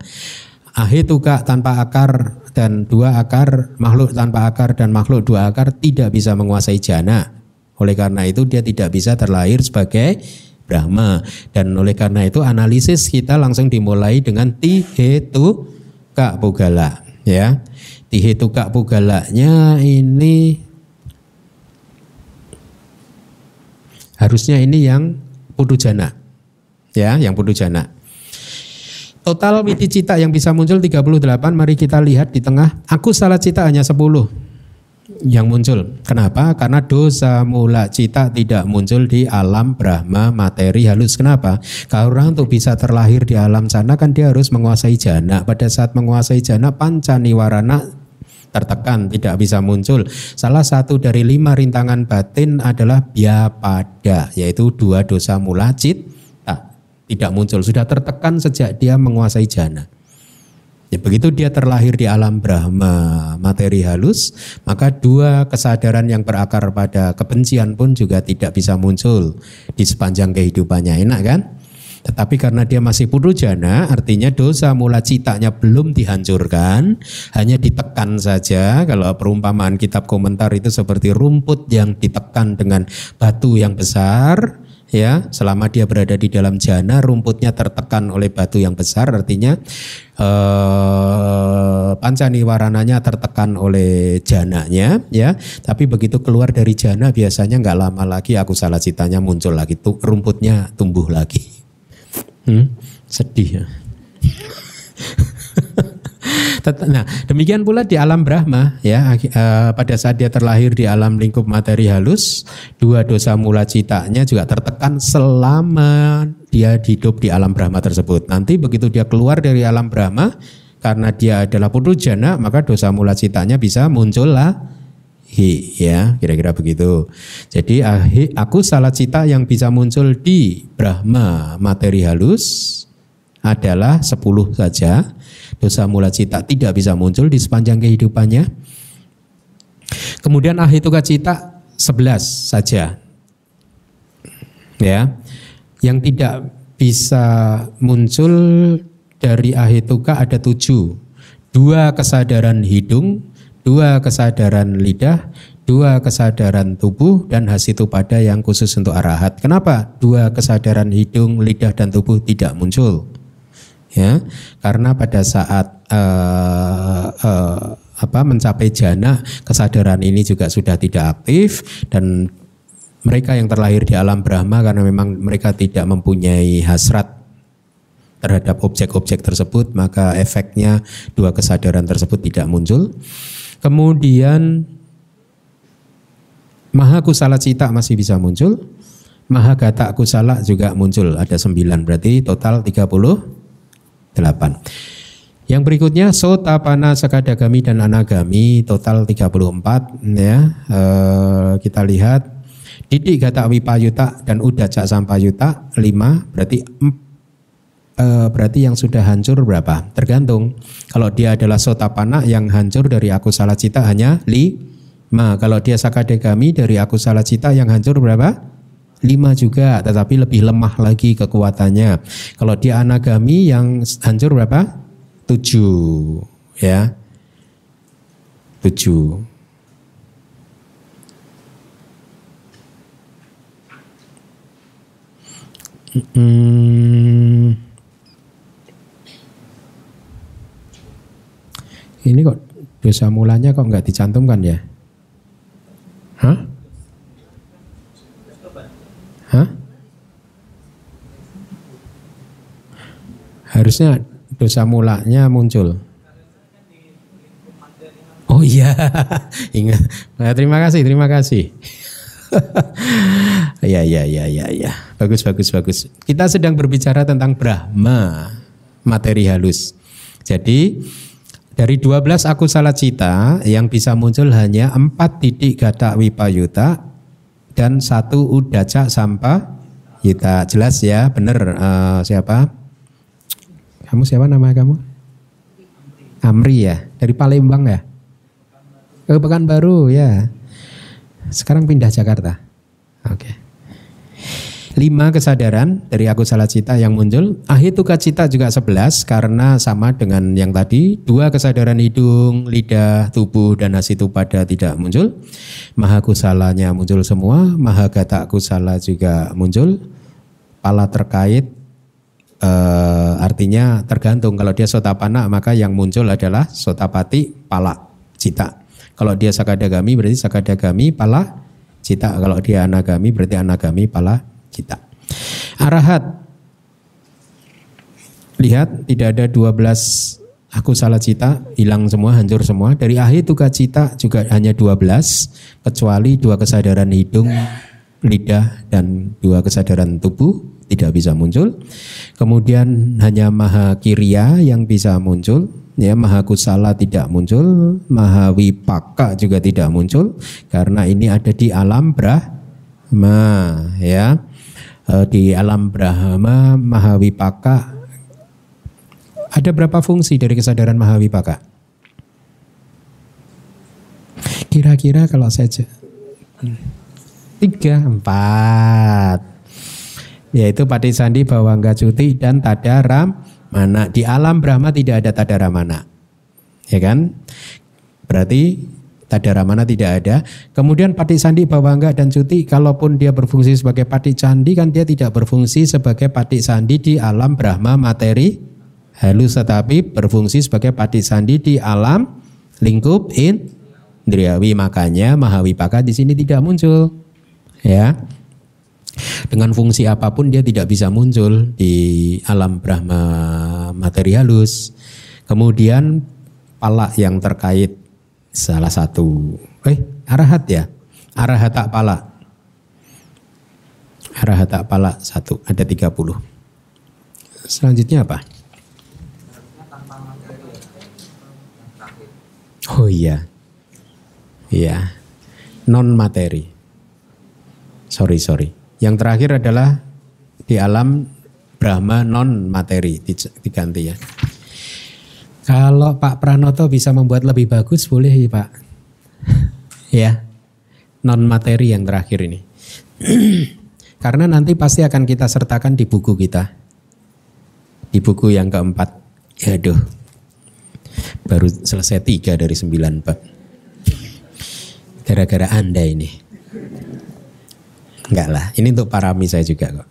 [SPEAKER 1] Ahituka tanpa akar dan dua akar, makhluk tanpa akar dan makhluk dua akar tidak bisa menguasai jana. Oleh karena itu dia tidak bisa terlahir sebagai Brahma. Dan oleh karena itu analisis kita langsung dimulai dengan tihetu kak pugala. Ya, tihetu kak pugalanya ini harusnya ini yang pudujana. Ya, yang pudujana. Total cita yang bisa muncul 38, mari kita lihat di tengah. Aku salah cita hanya 10 yang muncul. Kenapa? Karena dosa mula cita tidak muncul di alam Brahma materi halus. Kenapa? Kalau orang untuk bisa terlahir di alam sana kan dia harus menguasai jana. Pada saat menguasai jana panca niwarana tertekan tidak bisa muncul. Salah satu dari lima rintangan batin adalah biapada yaitu dua dosa mula cita tidak muncul sudah tertekan sejak dia menguasai jana. Ya, begitu dia terlahir di alam Brahma materi halus, maka dua kesadaran yang berakar pada kebencian pun juga tidak bisa muncul di sepanjang kehidupannya. Enak kan? Tetapi karena dia masih jana, artinya dosa mula citanya belum dihancurkan, hanya ditekan saja. Kalau perumpamaan kitab komentar itu seperti rumput yang ditekan dengan batu yang besar, ya selama dia berada di dalam jana rumputnya tertekan oleh batu yang besar artinya eh, pancaniwarananya tertekan oleh jananya ya tapi begitu keluar dari jana biasanya nggak lama lagi aku salah citanya muncul lagi tuh rumputnya tumbuh lagi hmm? sedih ya Nah, demikian pula di alam Brahma ya uh, pada saat dia terlahir di alam lingkup materi halus, dua dosa mula citanya juga tertekan selama dia hidup di alam Brahma tersebut. Nanti begitu dia keluar dari alam Brahma karena dia adalah jana, maka dosa mula citanya bisa muncul lah hi ya kira-kira begitu. Jadi aku salah cita yang bisa muncul di Brahma materi halus adalah 10 saja dosa mula cita tidak bisa muncul di sepanjang kehidupannya. Kemudian ahituka cita 11 saja. Ya. Yang tidak bisa muncul dari ahituka ada tujuh. Dua kesadaran hidung, dua kesadaran lidah, dua kesadaran tubuh dan hasitu pada yang khusus untuk arahat. Kenapa dua kesadaran hidung, lidah dan tubuh tidak muncul? Ya karena pada saat uh, uh, apa mencapai jana kesadaran ini juga sudah tidak aktif dan mereka yang terlahir di alam Brahma karena memang mereka tidak mempunyai hasrat terhadap objek-objek tersebut, maka efeknya dua kesadaran tersebut tidak muncul. Kemudian Maha kusala cita masih bisa muncul. Maha gata kusala juga muncul. Ada sembilan berarti total 38. Yang berikutnya sotapana sekadagami dan anagami total 34 ya. E, kita lihat didik gata wipayuta dan udaca sampayuta 5 berarti e, berarti yang sudah hancur berapa? Tergantung. Kalau dia adalah sotapana yang hancur dari aku salah cita hanya 5. Kalau dia sakadagami dari aku salah cita yang hancur berapa? 5 juga, tetapi lebih lemah lagi kekuatannya. Kalau dia anagami yang hancur berapa? tujuh ya tujuh hmm. ini kok dosa mulanya kok nggak dicantumkan ya hah harusnya dosa mulanya muncul. Oh iya, *laughs* ingat. Nah, terima kasih, terima kasih. *laughs* ya, ya, ya, ya, ya. Bagus, bagus, bagus. Kita sedang berbicara tentang Brahma, materi halus. Jadi dari 12 aku salah cita yang bisa muncul hanya empat titik gata wipayuta dan satu udaca sampa yuta. Jelas ya, benar uh, siapa? Kamu siapa nama kamu? Amri ya, dari Palembang ya? Ke Pekanbaru ya. Sekarang pindah Jakarta. Oke. Okay. Lima kesadaran dari aku salah cita yang muncul. Ahituka cita juga sebelas karena sama dengan yang tadi. Dua kesadaran hidung, lidah, tubuh, dan nasi itu pada tidak muncul. Maha kusalanya muncul semua. Maha gata kusala juga muncul. Pala terkait Uh, artinya tergantung kalau dia sotapana maka yang muncul adalah sotapati pala cita. Kalau dia sakadagami berarti sakadagami pala cita. Kalau dia anagami berarti anagami pala cita. Arahat lihat tidak ada 12 aku salah cita hilang semua hancur semua dari akhir tuka cita juga hanya 12 kecuali dua kesadaran hidung lidah dan dua kesadaran tubuh tidak bisa muncul. Kemudian hanya maha kiria yang bisa muncul, ya maha kusala tidak muncul, maha wipaka juga tidak muncul karena ini ada di alam brahma, ya. E, di alam brahma maha wipaka ada berapa fungsi dari kesadaran maha wipaka? Kira-kira kalau saya tiga, empat yaitu Pati Sandi Bawangga Cuti dan Tadara Mana. Di alam Brahma tidak ada Tadara Mana. Ya kan? Berarti Tadara Mana tidak ada. Kemudian Pati Sandi Bawangga dan Cuti kalaupun dia berfungsi sebagai Pati Candi kan dia tidak berfungsi sebagai Pati Sandi di alam Brahma materi halus tetapi berfungsi sebagai Pati Sandi di alam lingkup indriawi makanya Mahawipaka di sini tidak muncul. Ya. Dengan fungsi apa pun dia tidak bisa muncul di alam Brahma materi halus. Kemudian pala yang terkait salah satu. Eh, arahat ya? Arahat tak pala. Arahat tak pala satu, ada 30. Selanjutnya apa? Oh iya. Iya. Non materi. Sorry, sorry. Yang terakhir adalah di alam Brahma non materi diganti ya. Kalau Pak Pranoto bisa membuat lebih bagus boleh ya Pak. *laughs* ya. Non materi yang terakhir ini. *clears throat* Karena nanti pasti akan kita sertakan di buku kita. Di buku yang keempat. Yaduh. Baru selesai tiga dari sembilan Pak. Gara-gara Anda ini. Enggak lah, ini untuk parami saya juga kok.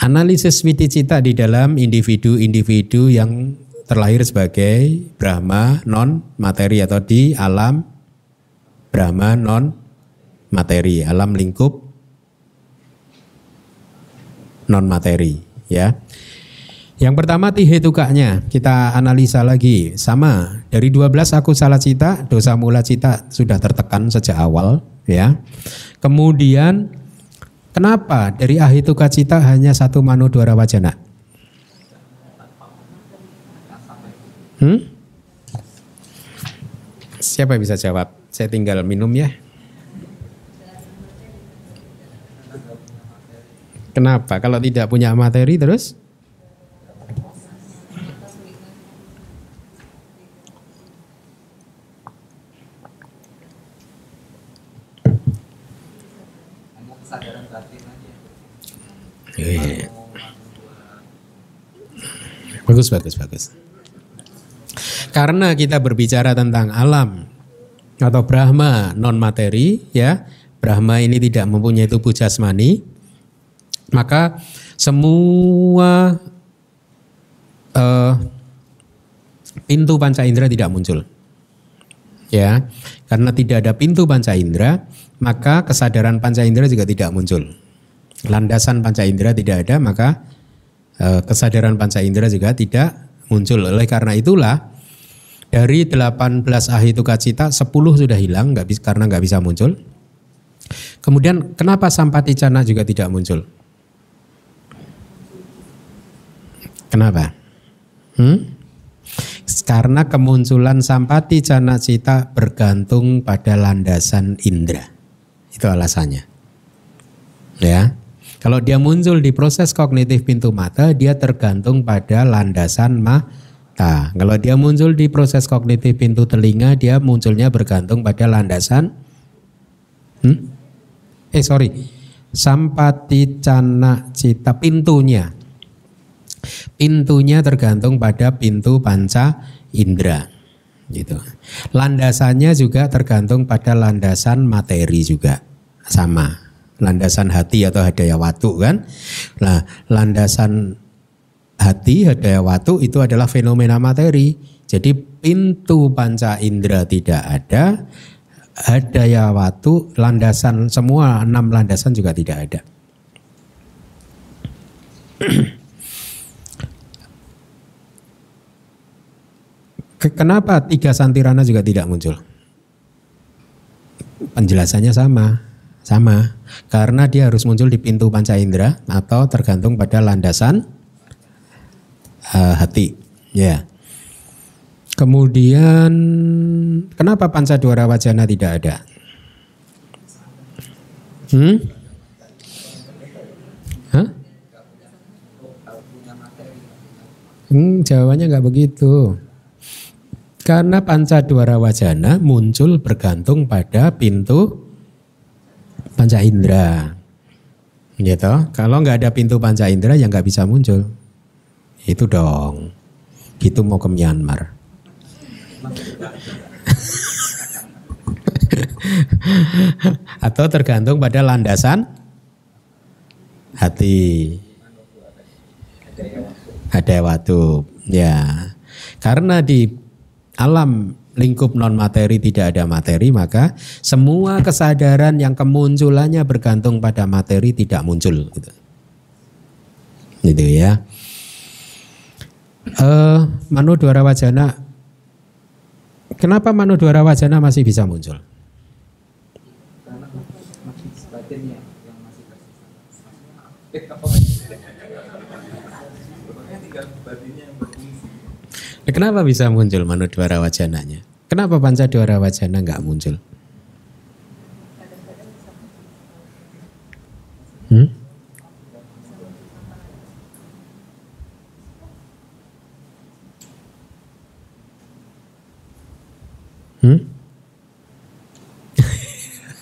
[SPEAKER 1] Analisis cita di dalam individu-individu yang terlahir sebagai Brahma non materi atau di alam Brahma non materi, alam lingkup non materi, ya. Yang pertama tihetukanya kita analisa lagi sama dari 12 aku salah cita dosa mula cita sudah tertekan sejak awal ya. Kemudian kenapa dari ahituka cita hanya satu manu dua wajana? Hmm? Siapa yang bisa jawab? Saya tinggal minum ya. Kenapa? Kalau tidak punya materi terus? Iya. Bagus, bagus, bagus. Karena kita berbicara tentang alam atau Brahma non materi, ya, Brahma ini tidak mempunyai tubuh jasmani, maka semua uh, pintu panca indera tidak muncul. Ya, karena tidak ada pintu panca indera, maka kesadaran panca indera juga tidak muncul. Landasan panca indera tidak ada, maka uh, kesadaran panca indera juga tidak muncul. Oleh karena itulah dari 18 ahituka cita 10 sudah hilang nggak bisa karena nggak bisa muncul. Kemudian kenapa sampati cana juga tidak muncul? Kenapa? Hmm? Karena kemunculan sampati cana cita bergantung pada landasan indera. Itu alasannya. Ya. Kalau dia muncul di proses kognitif pintu mata, dia tergantung pada landasan mata. Kalau dia muncul di proses kognitif pintu telinga, dia munculnya bergantung pada landasan hmm? Eh sorry, sampati cana cita pintunya Pintunya tergantung pada pintu panca indera. Gitu. Landasannya juga tergantung pada landasan materi juga. Sama. Landasan hati atau hadaya watu kan. Nah, landasan hati hadaya watu itu adalah fenomena materi. Jadi pintu panca indera tidak ada, hadaya watu landasan semua enam landasan juga tidak ada. Kenapa tiga santirana juga tidak muncul? Penjelasannya sama, sama. Karena dia harus muncul di pintu panca indera atau tergantung pada landasan uh, hati. Ya. Kemudian kenapa panca dua wajana tidak ada? Hmm? Hmm, jawabannya nggak begitu. Karena panca dwara wajana muncul bergantung pada pintu panca indera. Gitu. Kalau nggak ada pintu panca indera yang nggak bisa muncul. Itu dong. Gitu mau ke Myanmar. *laughs* Atau tergantung pada landasan hati. Ada waktu. Ya. Karena di alam lingkup non materi tidak ada materi maka semua kesadaran yang kemunculannya bergantung pada materi tidak muncul gitu. Gitu ya. Uh, Manu Dwara Wajana Kenapa Manu Dwara Wajana masih bisa muncul? Kenapa bisa muncul manudwara wajananya? Kenapa pancadwara wajana nggak muncul? Hmm? Hmm?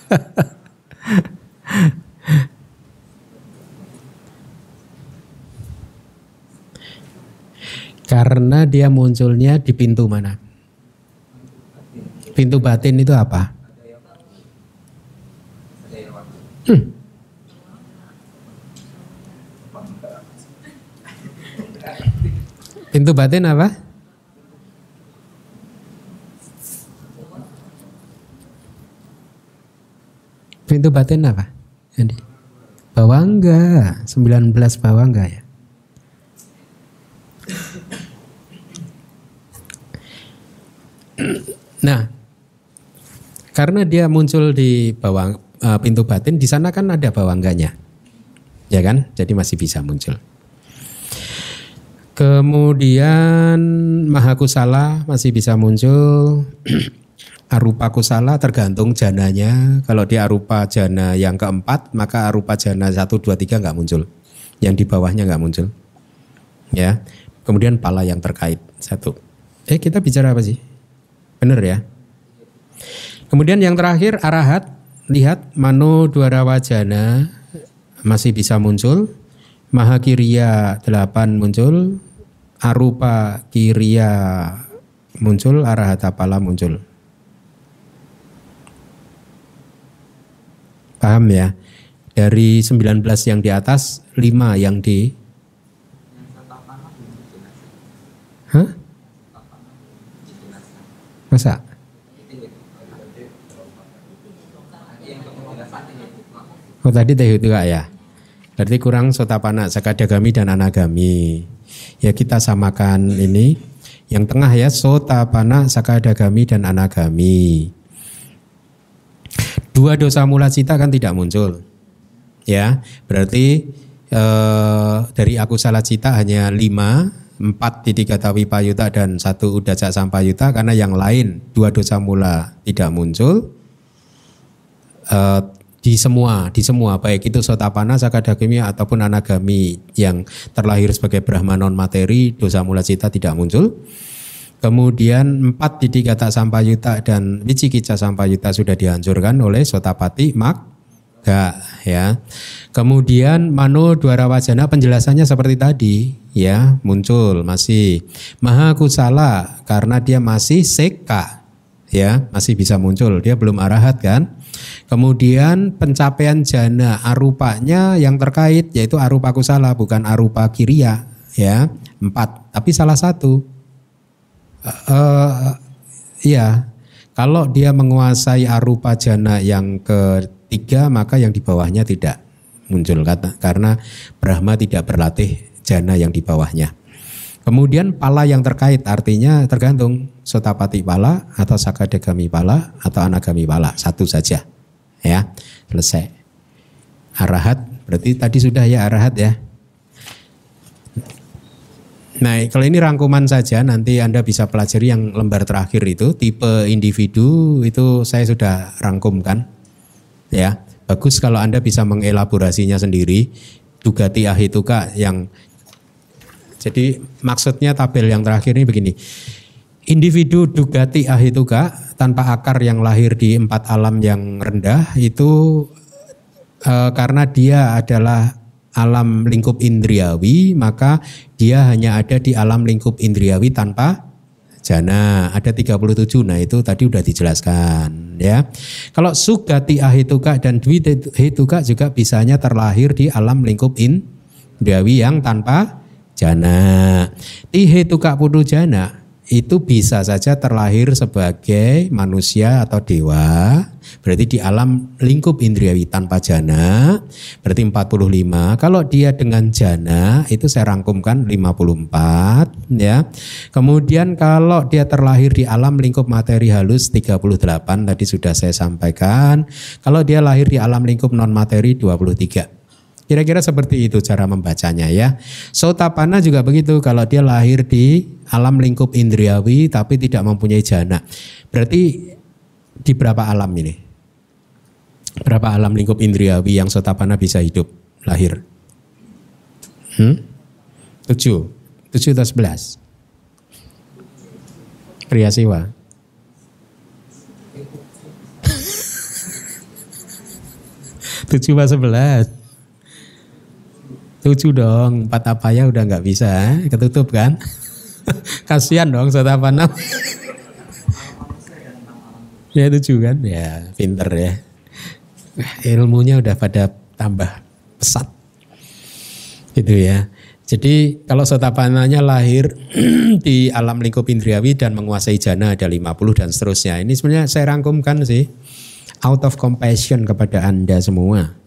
[SPEAKER 1] *laughs* Karena dia munculnya di pintu mana? Pintu batin itu apa? Hmm. Pintu batin apa? Pintu batin apa? Jadi bawangga, 19 bawangga ya. Nah, karena dia muncul di bawah uh, pintu batin, di sana kan ada bawangganya. Ya kan? Jadi masih bisa muncul. Kemudian maha kusala masih bisa muncul. *clears throat* arupa kusala tergantung jananya. Kalau dia arupa jana yang keempat, maka arupa jana satu dua tiga nggak muncul. Yang di bawahnya nggak muncul. Ya. Kemudian pala yang terkait satu. Eh kita bicara apa sih? Bener ya. Kemudian yang terakhir arahat. Lihat mano dua jana masih bisa muncul. Maha Kiriya delapan muncul arupa kiriya muncul, arahata pala muncul. Paham ya? Dari 19 yang di atas, 5 yang di Hah? Masa? Oh tadi teh itu ya. Berarti kurang sotapana, sakadagami dan anagami ya kita samakan ini. Yang tengah ya sota, pana, sakadagami dan anagami. Dua dosa mula cita kan tidak muncul. Ya, berarti eh, dari aku salah cita hanya lima, empat titik kata wipayuta dan satu udaca sampayuta karena yang lain dua dosa mula tidak muncul. Eh, di semua, di semua baik itu sotapana, sakadagami ataupun anagami yang terlahir sebagai Brahma non materi, dosa mula cita tidak muncul. Kemudian empat didik kata sampayuta dan wicikica sampayuta sudah dihancurkan oleh sotapati mak gak ya. Kemudian mano dwara wajana penjelasannya seperti tadi ya muncul masih maha kusala karena dia masih seka ya masih bisa muncul dia belum arahat kan Kemudian pencapaian jana arupanya yang terkait yaitu arupa kusala bukan arupa kiria ya. Empat tapi salah satu. Uh, uh, ya kalau dia menguasai arupa jana yang ketiga maka yang di bawahnya tidak muncul kata karena Brahma tidak berlatih jana yang di bawahnya. Kemudian pala yang terkait artinya tergantung sotapati pala atau sakadagami pala atau anagami pala satu saja ya selesai arahat berarti tadi sudah ya arahat ya Nah, kalau ini rangkuman saja, nanti Anda bisa pelajari yang lembar terakhir itu, tipe individu itu saya sudah rangkumkan. Ya, bagus kalau Anda bisa mengelaborasinya sendiri. Dugati ahituka yang jadi maksudnya tabel yang terakhir ini begini. Individu dugati ahituka tanpa akar yang lahir di empat alam yang rendah itu e, karena dia adalah alam lingkup indriawi maka dia hanya ada di alam lingkup indriawi tanpa jana. Ada 37 nah itu tadi udah dijelaskan ya. Kalau sugati ahituka dan dwi hituka juga bisanya terlahir di alam lingkup indriawi yang tanpa jana. Tihetuka putu jana itu bisa saja terlahir sebagai manusia atau dewa berarti di alam lingkup indriawi tanpa jana. Berarti 45 kalau dia dengan jana itu saya rangkumkan 54 ya. Kemudian kalau dia terlahir di alam lingkup materi halus 38 tadi sudah saya sampaikan. Kalau dia lahir di alam lingkup non materi 23 Kira-kira seperti itu cara membacanya ya. Sotapana juga begitu kalau dia lahir di alam lingkup indriawi tapi tidak mempunyai jana. Berarti di berapa alam ini? Berapa alam lingkup indriawi yang sotapana bisa hidup lahir? Hmm? Tujuh. Tujuh atau sebelas? Pria siwa. *laughs* Tujuh atau sebelas? Tujuh dong, empat apa ya udah nggak bisa, ketutup kan? *laughs* Kasihan dong setapan enam. *laughs* ya tujuh kan, ya pinter ya. Ilmunya udah pada tambah pesat. Gitu ya. Jadi kalau sotapananya lahir *clears throat* di alam lingkup indriawi dan menguasai jana ada 50 dan seterusnya. Ini sebenarnya saya rangkumkan sih out of compassion kepada Anda semua.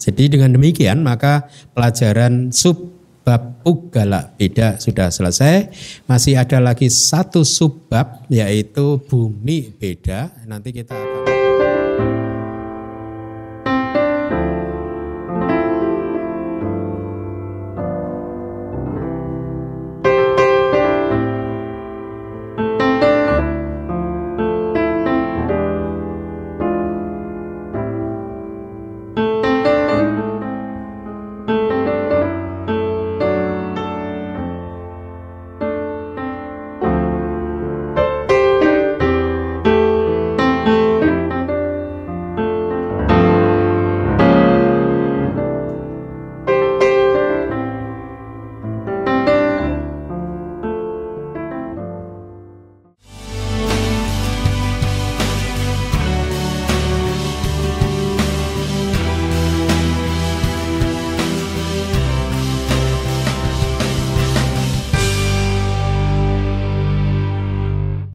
[SPEAKER 1] Jadi dengan demikian maka pelajaran sub bab Beda sudah selesai. Masih ada lagi satu subbab yaitu bumi beda. Nanti kita akan